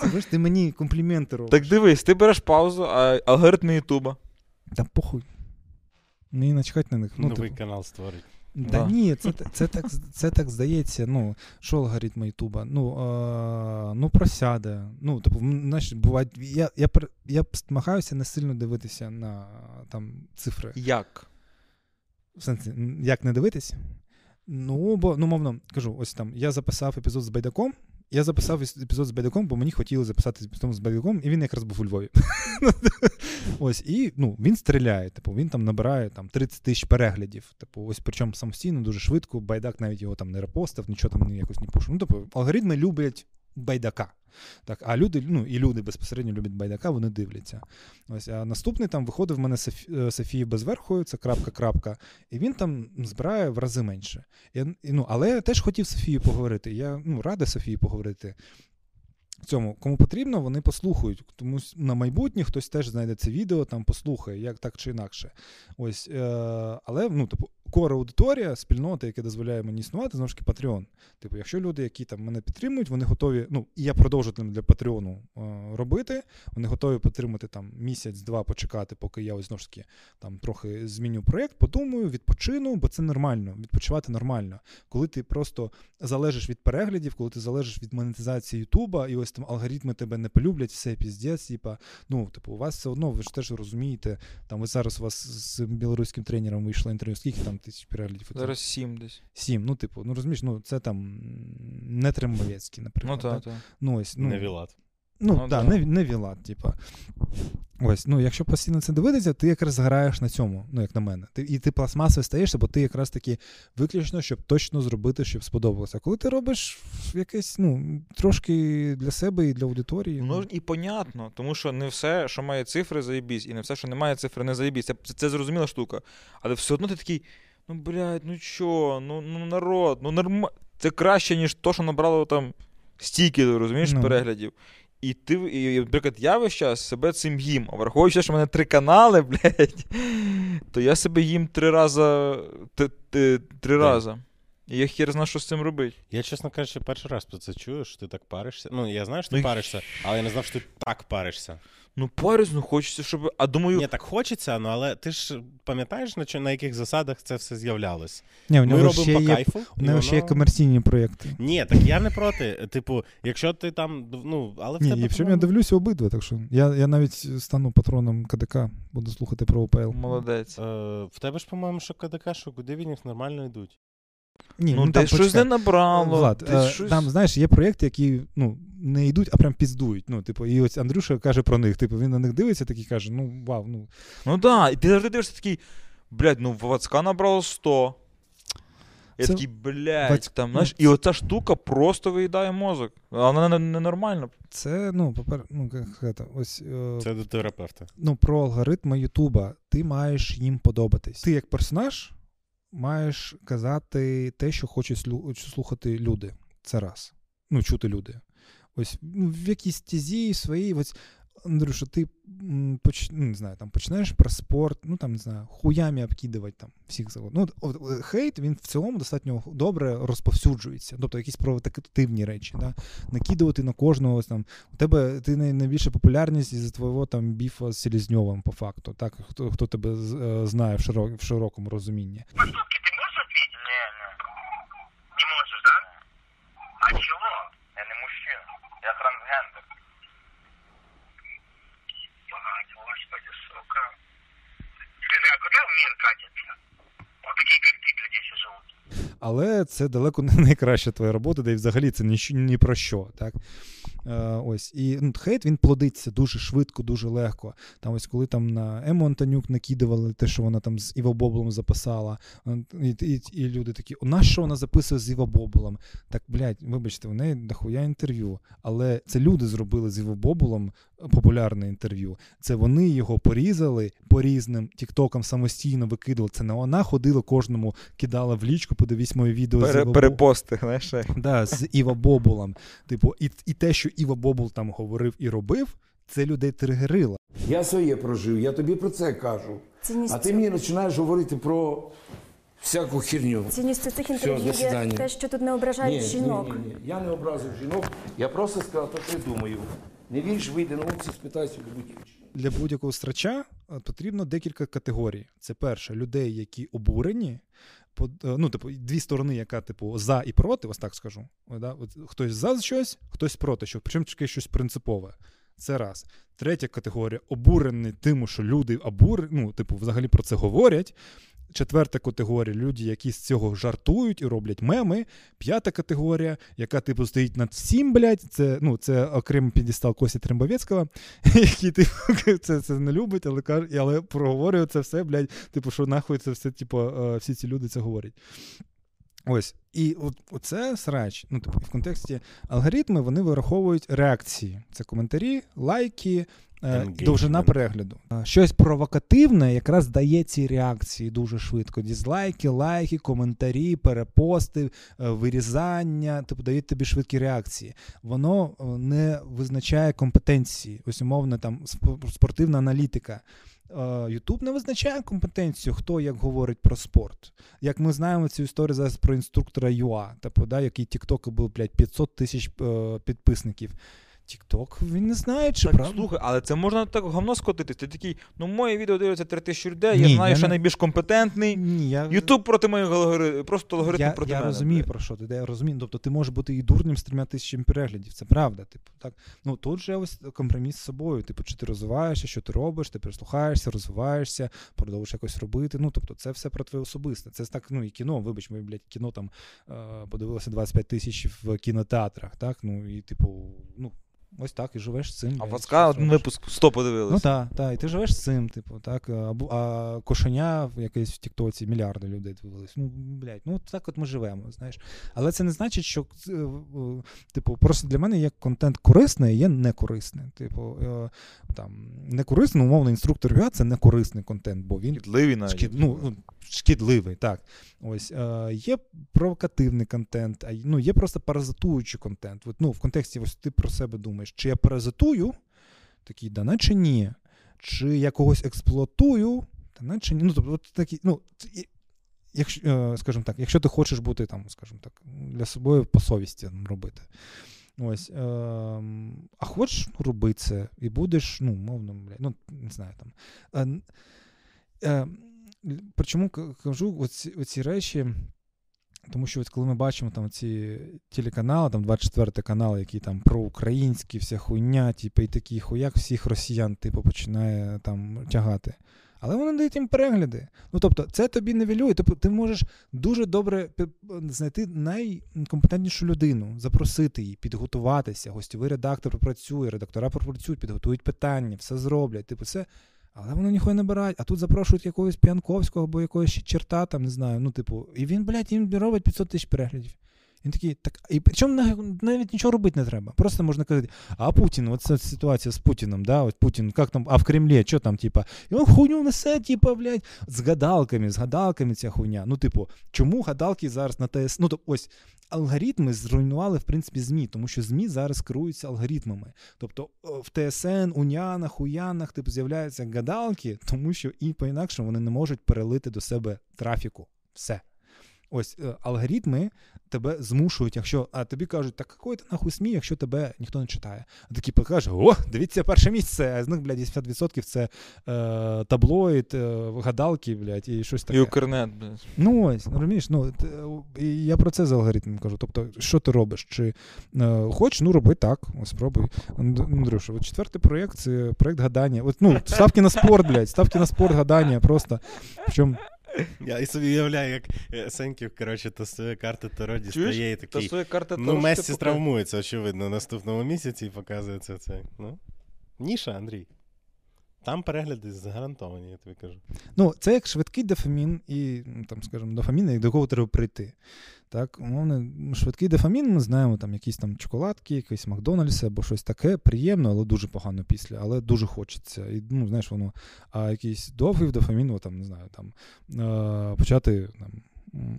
Це ж ти мені компліменти робиш. Так дивись, ти береш паузу, а алгоритми Ютуба. Та похуй. Мені начхать на них. Ну, Новий типу, канал створить. Да, Да. ні, це, це, так, це так здається. Ну, що алгоритми Ютуба? Ну, е, ну просяде. Ну, тобто, знаєш, буває, Я, я, я намагаюся не сильно дивитися на там цифри. Як? В сенсі, як не дивитись? Ну, бо, ну, мовно, кажу, ось там, я записав епізод з Байдаком. Я записав епізод з Байдаком, бо мені хотіли записати епізод з Байдаком, і він якраз був у Львові. ось, і ну, він стріляє, типу, він там набирає там, 30 тисяч переглядів. Типу, ось причому самостійно, дуже швидко. Байдак навіть його там не репостив, нічого там якось не пушив. Ну, типу, алгоритми люблять байдака. Так, а люди, ну і люди безпосередньо люблять байдака, вони дивляться. Ось, а наступний там виходив в мене Софі, е, Софії Безверхою, це крапка, крапка, і він там збирає в рази менше. Я, і, ну, але я теж хотів з Софією поговорити. Я ну, радий Софії поговорити. В цьому, кому потрібно, вони послухають. Тому на майбутнє хтось теж знайде це відео, там послухає, як так чи інакше. Ось, е, але ну, типу, кора аудиторія, спільнота, яка дозволяє мені існувати, знову ж таки, Patreon. Типу, якщо люди, які там мене підтримують, вони готові, ну, і я продовжуватиму для Патреону робити, вони готові підтримати там місяць-два почекати, поки я ось знову ж таки там трохи зміню проєкт, подумаю, відпочину, бо це нормально, відпочивати нормально. Коли ти просто залежиш від переглядів, коли ти залежиш від монетизації Ютуба, і ось там алгоритми тебе не полюблять, все піздець, типа, ну, типу, у вас все одно, ви ж теж розумієте, там ви зараз у вас з білоруським тренером вийшло інтерв'ю, скільки там тисяч переглядів? Зараз сім десь. Сім, ну, типу, ну розумієш, ну це там не Трембовецький, Ну наприклад. так, так? так. Ну, ось, ну, Не Вілат. Ну, Ну, да, да. Не, не Вілат, типа. Ось, ну, якщо постійно це дивитися, ти якраз граєш на цьому, ну, як на мене. Ти, і ти пластмасовий стаєшся, бо ти якраз таки виключно, щоб точно зробити, щоб сподобалося. Коли ти робиш якесь, ну, трошки для себе і для аудиторії. Ну і понятно, тому що не все, що має цифри, заєбісь, і не все, що не має цифри, не заєбісь. Це, це, це зрозуміла штука. Але все одно ти такий, ну блядь, ну чо, ну, ну народ, ну норма. Це краще, ніж то, що набрало там стільки, розумієш, Ну. переглядів. І ти, і, наприклад, я весь час себе цим їм. А враховуючи, що в мене три канали, блядь, то я себе їм три рази. Три, три, три рази. І я хер знаю, що з цим робити. Я, чесно кажучи, перший раз про це чую, що ти так паришся. Ну, я знаю, що ти Ну, паришся, але я не знав, що ти так паришся. Ну, парюсь, ну хочеться, щоб. А думаю, Ні, так хочеться, ну але ти ж пам'ятаєш, на, чо- на яких засадах це все з'являлось? Ні, у Ми нього робимо ще по є, кайфу. у і нього ще є воно- комерційні проєкти. Ні, так я не проти. Типу, якщо ти там, ну, але в Ні, тебе. і причому я по-моєму, дивлюся обидва, так що я, я навіть стану патроном КДК, буду слухати про ОПЛ. молодець. е, в тебе ж, куди що КДК, що куди він їх нормально йдуть. Ні, ну, там десь щось не набрало. Влад, десь е, щось... там, знаєш, є проєкти, які ну, не йдуть, а прям піздують. Ну, типу, і ось Андрюша каже про них. Типу, він на них дивиться, такий каже: ну вау, ну. Ну так, да, і ти завжди дивишся такий, блядь, ну Вацка набрало 100. Я Це такий, блядь, Вацьк- там, ну, знаєш, і оця штука просто виїдає мозок. Вона не- ненормальна. Це, ну, попер, ну, як сказати, ось. Е, Це до терапевта. ну, про алгоритми Ютуба. Ти маєш їм подобатись. Ти як персонаж маєш казати те, що хочуть слухати люди. Це раз. Ну, чути люди. Ось ну, в якійсь тізі своїй, ось. Андрюша, ти м, поч... ну, не знаю, там починаєш про спорт, ну там не знаю, хуями обкидувати там всіх завгодно. Ну, от, от, хейт він в цілому достатньо добре розповсюджується. Тобто якісь провокативні речі, да? накидувати на кожного там. У тебе ти най- найбільша популярність із-за твого там біфа з Селізньовим, по факту. Так, хто, хто тебе е, знає в, широ... в широкому розумінні. Не, не. Не можешь, да? А чего? Я не мужчина. Я трансгендер. Ебать, господи, сука. Скажи, а куда в мир катится? Вот такие, как ты, люди все живут. Але це далеко не найкраща твоя робота, де й взагалі це ні, ні про що. Так? Е, ось. І ну, хейт він плодиться дуже швидко, дуже легко. Там ось коли там на Ему Антонюк накидували те, що вона там з Іво Боблом записала, е, і, і, і люди такі, у нас що вона записує з Іво Боблом? Так, блядь, вибачте, в неї дохуя інтерв'ю. Але це люди зробили з Іво Бобулом популярне інтерв'ю. Це вони його порізали по різним тіктокам самостійно викидували. Це не вона ходила кожному, кидала в лічку, подивись моє відео з Пере, Іво Боб- перепости, знаєш. як. Да, з Іва Бобулом. Типу, і, і те, що Іва Бобул там говорив і робив, це людей тригерило. Я своє прожив, я тобі про це кажу. Цінність, А ти мені починаєш говорити про всяку херню. цінністю цих інтерв'ю є те, що тут не ображають жінок. Ні, ні, ні. Я не образив жінок, я просто сказав те, що я думаю. Не вірш, вийди на вулиці, спитайся дівчину. Для будь-якого страча е, потрібно декілька категорій. Це перше, людей, які обурені. Ну, типу, дві сторони, яка, типу, за і проти, ось так скажу. Да? От Хтось за щось, хтось проти, що причому таке щось принципове. Це раз. Третя категорія обурений тим, що люди обур... ну, типу, взагалі про це говорять. Четверта категорія люди, які з цього жартують і роблять меми. П'ята категорія, яка типу стоїть над всім, блядь, це ну, це окремий підістал Косі Трембовецького, який типу, це це не любить, але каже, але проговорює це все, блядь, типу, що нахуй це все, типу, е, всі ці люди це говорять. Ось. І от, оце срач. Ну, типу, в контексті алгоритми вони вираховують реакції. Це коментарі, лайки, е, довжина перегляду. Щось провокативне якраз дає ці реакції дуже швидко. Дізлайки, лайки, коментарі, перепости, е, вирізання, типу дають тобі швидкі реакції. Воно е, не визначає компетенції. Ось умовно там спортивна аналітика. Ютуб не визначає компетенцію, хто як говорить про спорт. Як ми знаємо цю історію зараз про інструктора ЮА, типу, да, який Тіктоку був 500 тисяч е, підписників. Тікток, він не знає, чи так, правда. Слухай, але це можна так говно скотитись. Ти такий, ну моє відео дивляться 3 тисячі людей, Ні, я знаю, я що не... найбільш компетентний. Ні, я... Ютуб проти моєї алгоритму, просто алгоритм я, проти я мене. Я розумію, про що ти. Я розумію. Тобто ти можеш бути і дурним з трьома тисячами переглядів. Це правда. Типу, так. Ну тут же ось компроміс з собою. Типу, чи ти розвиваєшся, що ти робиш, ти прислухаєшся, розвиваєшся, продовжуєш якось робити. Ну, тобто, це все про твоє особисте. Це так, ну і кіно, вибач, ми, блядь, кіно там е, подивилося 25 тисяч в кінотеатрах. Так, ну і типу, ну. Ось так, і живеш з цим. А Васка один випуск 100 подивилися. Ну так, так, і ти живеш з цим, типу, так. А, а кошеня якесь в Тіктоці мільярди людей дивились. Ну, блядь, ну так от ми живемо, знаєш. Але це не значить, що е, типу, просто для мене є контент корисний, є некорисний. Типу, е, там, некорисний, умовно, інструктор ЮА це некорисний контент, бо він шкідливий навіть. Шкід, ну, шкідливий, так. Ось е, є провокативний контент, а ну, є просто паразитуючий контент. От, ну, В контексті ось ти про себе думаєш, чи я паразитую, такий, да наче ні. Чи я когось експлуатую, та наче ні. Ну, тобто, такі, ну, якщо, е, скажімо так, якщо ти хочеш бути там, скажімо так, для собою по совісті робити. Ось, е, А хочеш ну, роби це, і будеш, ну, мовно, ну, не знаю там. Е, е, Причому кажу оці, оці речі, тому що от коли ми бачимо там ці телеканали, там 24 канал, який там проукраїнські, вся хуйня, типу, і такий хуяк всіх росіян, типу, починає там тягати. Але вони дають їм перегляди. Ну тобто, це тобі невілює. Тобто ти можеш дуже добре знайти найкомпетентнішу людину, запросити її, підготуватися. Гостєвий редактор пропрацює, редактора пропрацюють, підготують питання, все зроблять. Типу, це але вони ніхуя не бирають, а тут запрошують якогось П'янковського або якогось черта, там, не знаю, ну, типу, і він, блядь, їм робить 500 тисяч переглядів. Він такий, так, і причому навіть нічого робити не треба. Просто можна казати, а Путін, от ця ситуація з Путіном, да, от Путін, як там, а в Кремлі, що там, типа, і він хуйню несе, типа, блядь, з гадалками, з гадалками ця хуйня. Ну, типу, чому гадалки зараз на ТС? Ну, то ось алгоритми зруйнували, в принципі, ЗМІ, тому що ЗМІ зараз керуються алгоритмами. Тобто в ТСН, Унянах, Уянах, типу, з'являються гадалки, тому що і по інакше вони не можуть перелити до себе трафіку. Все. Ось е, алгоритми тебе змушують, якщо а тобі кажуть, так який ти нахуй СМІ, якщо тебе ніхто не читає. А такі покажуть, о, дивіться, перше місце, а з них, блядь, 80% це е, таблоїд, е, гадалки, блядь, і щось таке. І Укрнет, блядь. Ну ось, розумієш, ну і я про це з алгоритмом кажу. Тобто, що ти робиш? Чи е, хочеш, ну роби так, ось спробуй. Андрюша, от четвертий проєкт це проєкт гадання. От, ну, ставки на спорт, блядь, ставки на спорт, гадання просто. Причому я і собі уявляю, як е, Сеньків, коротше, тасує карти Таро, дістає і такий. карти Ну, Месі травмується, очевидно, наступному місяці і показується це. Ну, Ніша, Андрій. Там перегляди загарантовані, я тобі кажу. Ну, це як швидкий дофамін, і, ну, там, скажімо, дофамін, до кого треба прийти. Так, умовно, швидкий дофамін, ми знаємо, там якісь там чоколадки, якийсь Макдональдс або щось таке, приємно, але дуже погано після, але дуже хочеться. І, ну, знаєш, воно, А якийсь довгий дофамін, там, не знаю, там, е, почати там,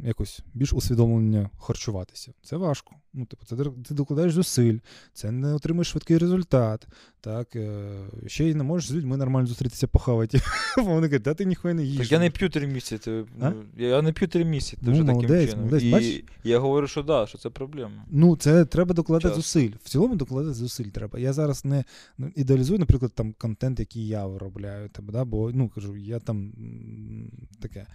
якось більш усвідомлення харчуватися. Це важко. Ну, типу, це ти докладаєш зусиль, це не отримуєш швидкий результат. Так, е, Ще й не можеш з людьми нормально зустрітися похавати. Вони кажуть, да ти ніхуя не їш. Так я не п'ю три місяці. Ну, я не п'ю три місяці. Ну, вже молодець, таким чином. Молодець, І я говорю, що да, що це проблема. Ну, це треба докладати Час. зусиль. В цілому докладати зусиль треба. Я зараз не ну, ідеалізую, наприклад, там контент, який я виробляю. Бо ну, кажу, я там таке.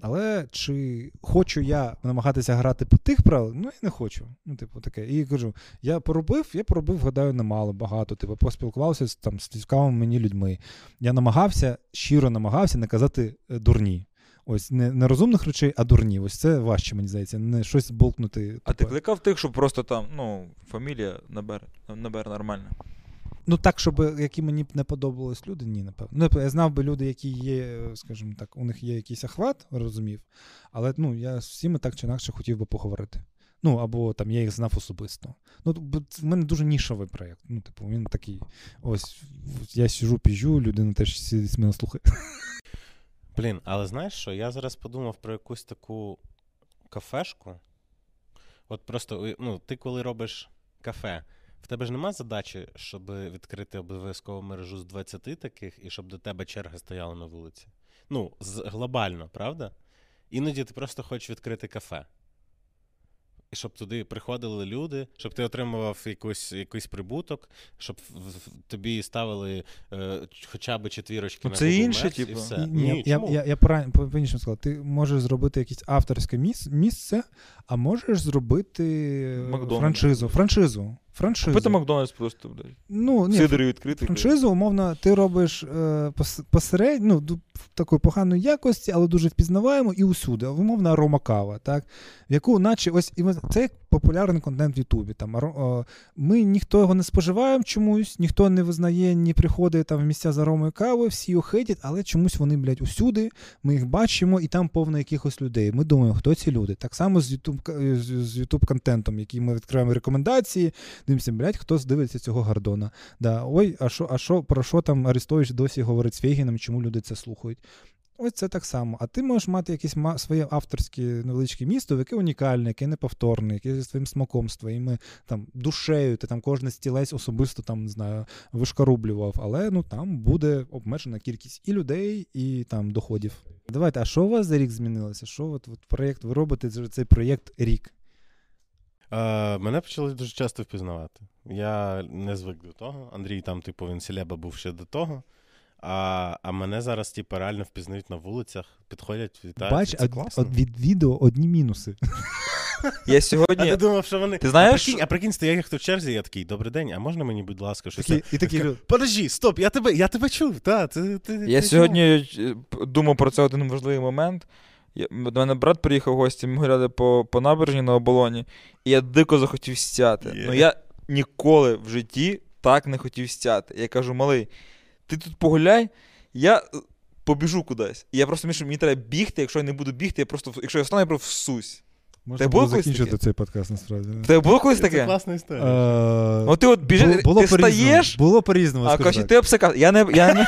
Але чи хочу я намагатися грати по тих правилах? Ну, я не хочу. Ну, типу, таке. І кажу: я поробив, я поробив, гадаю, немало, багато. Типу, поспілкувався з там з цікавими мені людьми. Я намагався, щиро намагався не казати е, дурні. Ось не, не розумних речей, а дурні. Ось це важче, мені здається, не щось болкнути. А ти кликав тих, щоб просто там, ну, фамілія набере, набере нормально. Ну так, щоб які мені б не подобались люди, ні, напевно. Ну, я знав би люди, які є, скажімо так, у них є якийсь охват, розумів. Але ну, я з всіми так чи інакше хотів би поговорити. Ну, або там я їх знав особисто. Ну, в мене дуже нішовий проєкт. Ну, типу, він такий. Ось я сижу, піжу, людина теж сидить мене слухає. Блін, але знаєш що? Я зараз подумав про якусь таку кафешку. От просто, ну, ти коли робиш кафе, в тебе ж нема задачі, щоб відкрити обов'язкову мережу з 20 таких, і щоб до тебе черга стояла на вулиці. Ну, з, глобально, правда? Іноді ти просто хочеш відкрити кафе щоб туди приходили люди, щоб ти отримував якусь, якийсь прибуток, щоб тобі ставили е, хоча б четвірочки ну, на це інше, типу. і все. Ні, Ні, я, я, я по-іншому сказав, ти можеш зробити якесь авторське місце, а можеш зробити Макдональд. франшизу. Франшизу. Франшизу. Купити Макдональдс просто, блядь. Ну, ні, Сидорі відкрити. Франшизу, умовно, ти робиш е, посеред, ну, такої поганої якості, але дуже впізнаваємо і усюди. Умовно, Рома кава, так? В яку, наче, ось і це популярний контент в Ютубі. Там, Ми ніхто його не споживаємо чомусь, ніхто не визнає, ні приходить там в місця з аромою кави, всі його хейтять, але чомусь вони, блядь, усюди, ми їх бачимо, і там повно якихось людей. Ми думаємо, хто ці люди. Так само з YouTube, з YouTube контентом, який ми відкриваємо рекомендації, дивимося, блядь, хто здивиться цього Гордона. Да, Ой, а що, а що, про що там Арестович досі говорить з Фейгіном, чому люди це слухають? Ось це так само. А ти можеш мати якесь своє авторське невеличке місто, яке унікальне, яке неповторне, яке зі своїм смаком, з там душею, ти там кожен стілець особисто там, не знаю, вишкарублював, але ну там буде обмежена кількість і людей, і там доходів. Давайте, а що у вас за рік змінилося? Що от, от проєкт, ви робите цей проєкт рік? Е, Мене почали дуже часто впізнавати. Я не звик до того. Андрій там, типу, він селеба був ще до того. А а мене зараз, типу, реально впізнають на вулицях, підходять, вітають. Бач, це класно. Од, від відео одні мінуси. Я сьогодні... А ти думав, що вони. Ти знаєш? А прикинь, а прикинь стояв хто в черзі, я такий, добрий день, а можна мені, будь ласка, щось? Такі, і такі... Подожди, стоп, я тебе я тебе чув. Та, ти, ти, Я ти сьогодні чув. думав про це один важливий момент. Я, До мене брат приїхав в гості, ми гуляли по по набережні на оболоні, і я дико захотів стяти. Yeah. Ну я ніколи в житті так не хотів стяти. Я кажу, малий, ти тут погуляй, я е, побіжу кудись. І я просто що мені треба бігти, якщо я не буду бігти, я просто якщо я встану, я просто всусь. Можна було закінчити таке? цей подкаст насправді. Тебе було колись таке? Це класна історія. А, ну ти от біжиш, було ти стаєш, було по-різному. А кажеш, ти обсикав. Я не я не,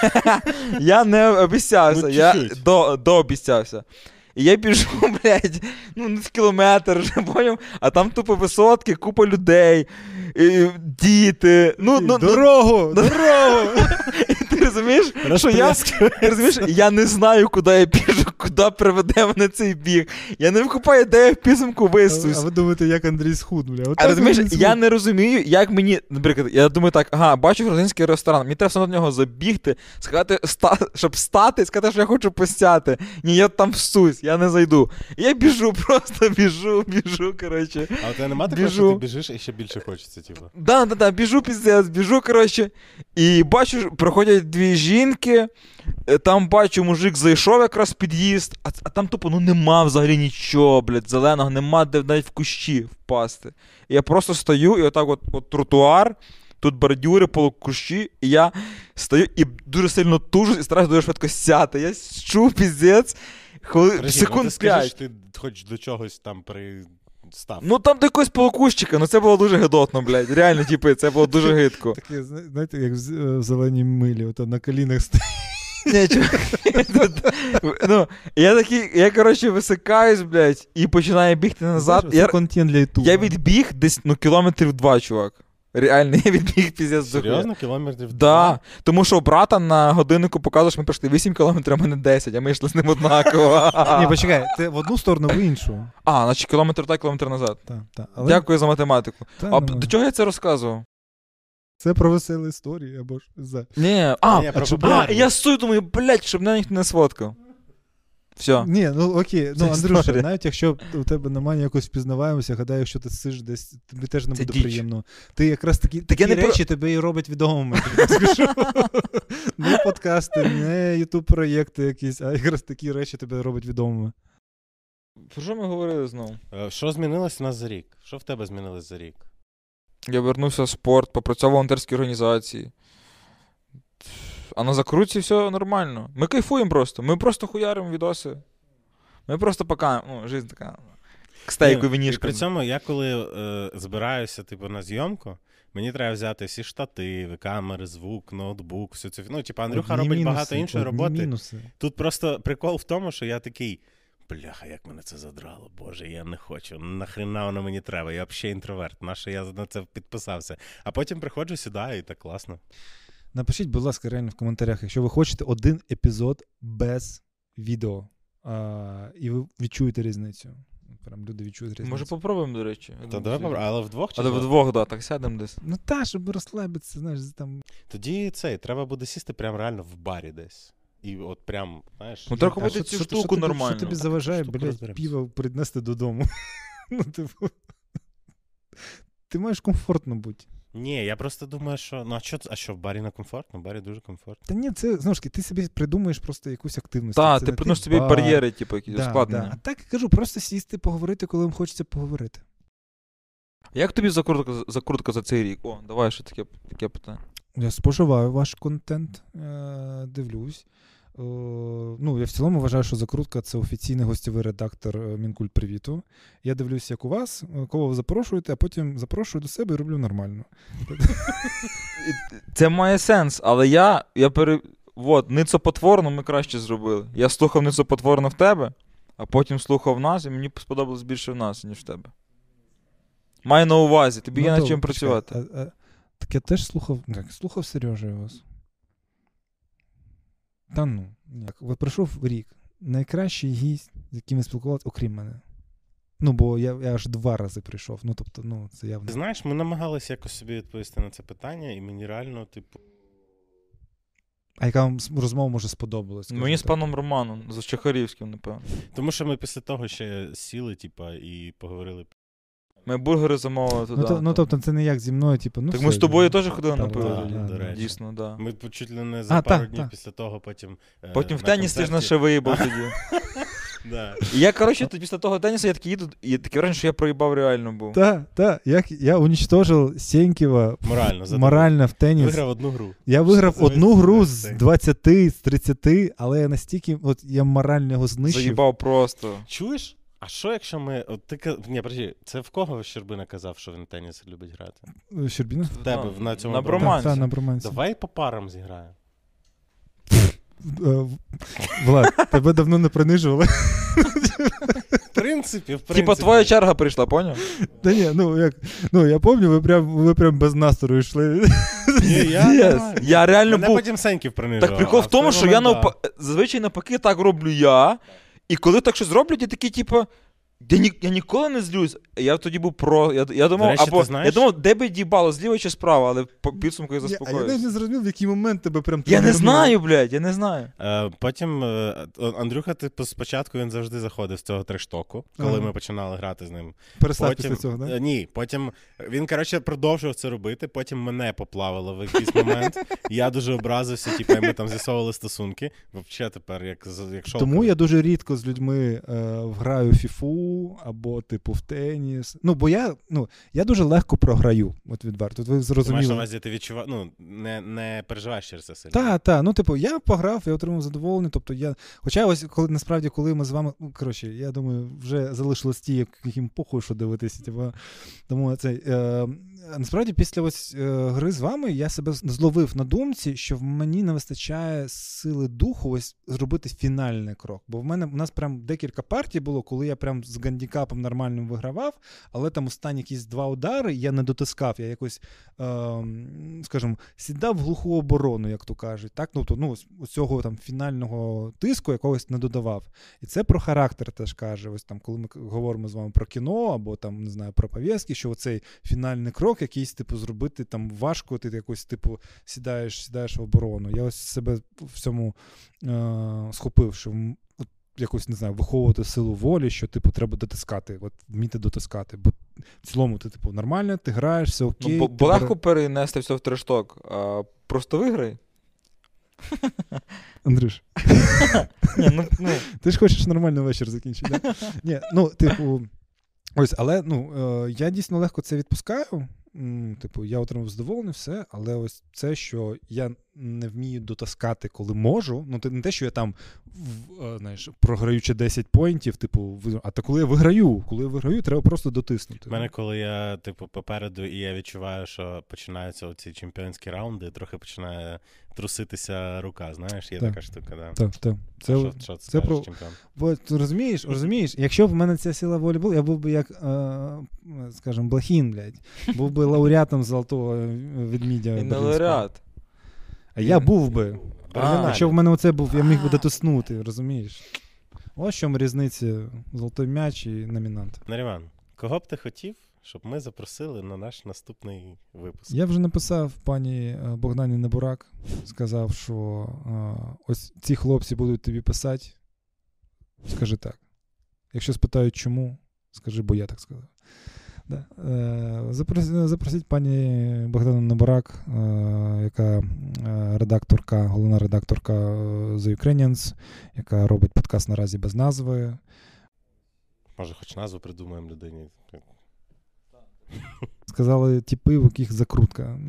я не обіцявся, ну, я до, дообіцявся. І я біжу, блядь, ну не кілометр, вже поняв, а там тупо висотки, купа людей, і, діти. ну, ну, Дорогу! Ну, дорогу! Розумієш, що я розумієш, я не знаю, куди я біжу, куди приведе мене цей біг. Я не вкупаю, де я в підсумку висусь. А ви думаєте, як Андрій схуд, бля? А розумієш, я не розумію, як мені, наприклад, я думаю так, ага, бачу грузинський ресторан, мені треба все на нього забігти, сказати, ста, щоб стати сказати, що я хочу постяти. Ні, я там всусь я не зайду. Я біжу, просто біжу, біжу, коротше. А у тебе нема такого, що ти біжиш і ще більше хочеться, типу? Да, да, да, біжу піздець, біжу, коротше. І бачу, проходять дві жінки. Е, там бачу, мужик зайшов якраз в під'їзд, а, а там тупо ну нема взагалі нічого, блядь, зеленого, нема де навіть в кущі впасти. І я просто стою, і отак от, от тротуар. Тут бордюри, полукущі, і я стою і дуже сильно тужу, і стараюсь дуже швидко сяти. Я чув піздець, коли Подожди, секунд ну, ти 5. Скажеш, ти хоч до чогось там при. Став. Ну там до якогось полукущика, ну це було дуже гидотно, блядь. Реально, типи, це було дуже гидко. Таке, знаєте, як в зеленій милі, ото на колінах стоїть. Ні, ну, Я такий, я, коротше, висикаюсь, блядь, і починаю бігти назад. Це контент для ютуба. Я відбіг десь ну, кілометрів два, чувак. Реально, я відбіг піздець до Серйозно, кілометрів? Да. Тому що брата на годиннику показує, що ми пройшли 8 кілометрів, а мене 10, а ми йшли з ним однаково. Ні, почекай, ти в одну сторону, в іншу. А, значить кілометр так, кілометр назад. Так, так. Але... Дякую за математику. Та, а до чого я це розказував? Це про веселі історії або ж за. Ні, а, а, а я сую, думаю, блядь, щоб мене ніхто не сфоткав. Все. Ні, ну окей, Це ну Андрюша, історія. навіть якщо у тебе немає якось впізнаваємося, гадаю, якщо ти сидиш десь, тобі теж не Це буде діч. приємно. Ти якраз такі, Так такі не про- речі тебе і робить відомими. Не подкасти, не ютуб проєкти якісь, а якраз такі речі тебе робить відомими. Про що ми говорили знову? Е, Що змінилось у нас за рік? Що в тебе змінилось за рік? Я вернувся в спорт, попрацював в волонтерській організації. А на закрутці все нормально. Ми кайфуємо просто. Ми просто хуяримо відоси. Ми просто пока. Ну, жизнь така. К стейку. При цьому я коли е, збираюся типу, на зйомку, мені треба взяти всі штативи, камери, звук, ноутбук, всю цю. Ну, типу, Андрюха Одні робить мінуси, багато іншої роботи. мінуси. Тут просто прикол в тому, що я такий. Бляха, як мене це задрало, Боже, я не хочу. Нахрена воно мені треба? Я взагалі інтроверт. Наше я на це підписався. А потім приходжу, сідаю, і так класно. Напишіть, будь ласка, реально в коментарях, якщо ви хочете один епізод без відео, а, і ви відчуєте різницю. Прям люди відчують різницю. Може, попробуємо, до речі. Та давай попробуй, але вдвох чи Але вдвох? вдвох, да, так сядемо десь. Ну та, щоб розслабитися, знаєш, там. Тоді цей, треба буде сісти прям реально в барі десь. І от прям, знаєш. Ну, треба А що- цю що- штуку що нормально. Що тобі заважає, блядь, піва принести додому? Ну, типу. Ти маєш комфортно бути. Ні, я просто думаю, що. Ну, а що, а що в барі не комфортно? В барі дуже комфортно. Та ні, це знову ж таки, ти собі придумаєш просто якусь активність. Так, ти приносиш собі бар. бар'єри, типу, якісь Да, ускладнення. да. А так я кажу, просто сісти, поговорити, коли вам хочеться поговорити. Як тобі закрутка, закрутка за цей рік? О, давай ще таке, таке питання. Я споживаю ваш контент, е, дивлюсь. Е, ну, я в цілому вважаю, що закрутка це офіційний гостєвий редактор е, Мінкульт Привіту. Я дивлюсь, як у вас, е, кого ви запрошуєте, а потім запрошую до себе і роблю нормально. Це має сенс, але я, я пере... Вот, ницопотворно ми краще зробили. Я слухав ницопотворно в тебе, а потім слухав нас, і мені сподобалось більше в нас, ніж в тебе. Маю на увазі, тобі є над чим працювати. А, а, так я теж слухав. Як, слухав Сережа вас. Та ну. Як, от пройшов рік. Найкращий гість, з яким я спілкувався, окрім мене. Ну, бо я, я аж два рази прийшов. Ну, тобто, ну, це явно. Ти знаєш, ми намагалися якось собі відповісти на це питання, і мені реально, типу. А яка вам розмова може сподобалась? Мені з паном Романом, з Чехарівським, напевно. Тому що ми після того ще сіли, типа, і поговорили. Ми бургери замовили туди. Ну, то, ну, тобто, це не як зі мною, типу, ну. так все, ми з тобою теж ходили на пиво. так, до так. речі. Дійсно, да. Ми чуть ли не за А, пару так, днів так. після того потім. е, Потім в на теніс ти ж концерті- ще виїбав тоді. Да. І я, коротше, тоді після того тенісу я такий їду, і таке враження, що я проїбав реально був. Так, так. Як я уничтожив Сеньківа Морально, за морально в теніс. Виграв одну гру. Я виграв Що одну гру з цей? 20, з 30, але я настільки, от я морально його знищив. Заїбав просто. Чуєш? А що якщо ми. От ти Ні, подожди, це в кого Щербина казав, що він теніс любить грати? Щербіна? В тебе на цьому На бромансі. бромансі. Так, на бромансі. Давай по парам зіграємо. Е, Влад, тебе давно не принижували. В принципі, в принципі. Типа твоя черга прийшла, поняв? Та ні, ну як. Ну я пам'ятаю, ви прям, ви прям без настрою йшли. Ні, я, Yes. Я реально Мене був. потім Сеньків принижував. Так прикол а в тому, що я да. зазвичай навпаки так роблю я. І коли так щось зроблять, я такий, типу, я, ні... я ніколи не злюсь. Я тоді був про. Я, я думав, речі, або я думав, де би дібало, зліва чи справа, але по підсумку я А я навіть не зрозумів, в який момент тебе прям Я не знаю, блядь, я не знаю. Е, Потім е, Андрюха, типу, спочатку він завжди заходив з цього трештоку, коли Ага. ми починали грати з ним. Перестав Потім, після цього, е, да? Ні, потім він, коротше, продовжував це робити, потім мене поплавило в якийсь момент. Я дуже образився, типу, ми там з'ясовували стосунки. Взагалі тепер, як, з- як шоу. Тому я дуже рідко з людьми е, граю в або, типу, в теніс. Ну, бо я, ну, я дуже легко програю, от відверто. От ви Ти маєш на увазі, ти відчуваєш, ну, не, не переживаєш через це сильно. Так, так. Ну, типу, я пограв, я отримав задоволення. Тобто я. Хоча ось коли насправді, коли ми з вами. Ну, коротше, я думаю, вже залишилось ті, як- яким похуй, що дивитися. Типу, тому це. Е, насправді, після ось е, гри з вами я себе зловив на думці, що в мені не вистачає сили духу ось зробити фінальний крок. Бо в мене у нас прям декілька партій було, коли я прям з гандікапом нормальним вигравав, але там останні якісь два удари я не дотискав. Я якось, е, скажімо, сідав в глуху оборону, як то кажуть. Так? Ну, то, ну, ось- цього там фінального тиску якогось не додавав. І це про характер теж каже. Ось там, коли ми говоримо з вами про кіно або там, не знаю, про пов'язки, що цей фінальний крок якийсь, типу, зробити там важко, ти якось, типу, сідаєш, сідаєш в оборону. Я ось себе в цьому е- схопив, що от якось не знаю, виховувати силу волі, що типу треба дотискати, от вміти дотискати. Бо в цілому ти, типу, нормально, ти граєш, все окей. Ну, бо, легко перенести все в трешток. А, просто виграй. Андрюш. Ні, ну, ну. Ти ж хочеш нормально вечір закінчити. Да? Ні, ну, типу, ось, але ну, е, я дійсно легко це відпускаю. Типу, я отримав задоволення, все, але ось це, що я не вмію дотаскати, коли можу. Ну, не те, що я там в- е, знаєш, програючи 10 поінтів, типу, ви- а то коли я виграю, коли я виграю, треба просто дотиснути. У мене, коли я, типу, попереду, і я відчуваю, що починаються оці чемпіонські раунди, трохи починає труситися рука, знаєш, є Так. така штука, да. Так, так. Це, що, що ти це скажеш, про... чемпіон? Бо, ти розумієш, розумієш, якщо б в мене ця сила волі була, я був би як, е, скажімо, Блохін, блядь. Був би лауреатом золотого ведмідя. І не лауреат. А я був би. Оригінальний. Якщо в мене оце був, я міг би дотиснути, розумієш? Ось в чому різниця золотой м'яч і номінант. Наріван, кого б ти хотів, щоб ми запросили на наш наступний випуск? Я вже написав пані е, Богдані Небурак, сказав, що е, ось ці хлопці будуть тобі писати. Скажи так. Якщо спитають, чому, скажи, бо я так сказав. Да. Е, запросіть пані Богдану Небурак, е, яка е, редакторка, головна редакторка The Ukrainians, яка робить подкаст наразі без назви. Може, хоч назву придумаємо людині. Сказали, типи, у яких закрутка.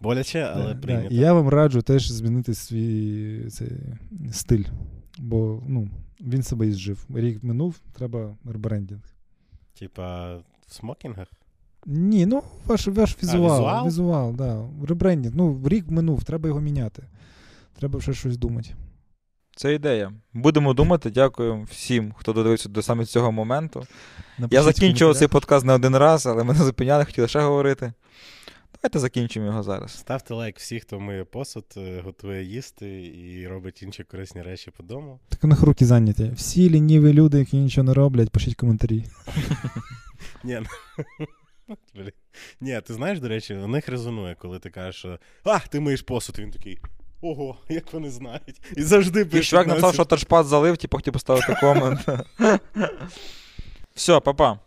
Боляче, але прийнято. Я вам раджу теж змінити свій цей, стиль. Бо ну, він себе ізжив. Рік минув, треба ребрендінг. Типа в смокінгах? Ні, ну ваш, ваш візуал. візуал? візуал, да. Ребрендінг. Ну, рік минув, треба його міняти. Треба ще щось думати. Це ідея. Будемо думати. Дякую всім, хто додивився до саме цього моменту. Напишіть Я закінчував цей подкаст не один раз, але мене зупиняли, хотіли ще говорити. Давайте закінчимо його зараз. Ставте лайк всі, хто миє посуд, е, готує їсти і робить інші корисні речі по дому. Так у них руки зайняті. Всі лініві люди, які нічого не роблять, пишіть коментарі. Ні, ну. Ні, ти знаєш, до речі, у них резонує, коли ти кажеш, що а, ти миєш посуд, він такий. Ого, як вони знають. І завжди І пишуть. чувак на написав, що тачпад залив, типу хотів поставити комент. Все, па-па.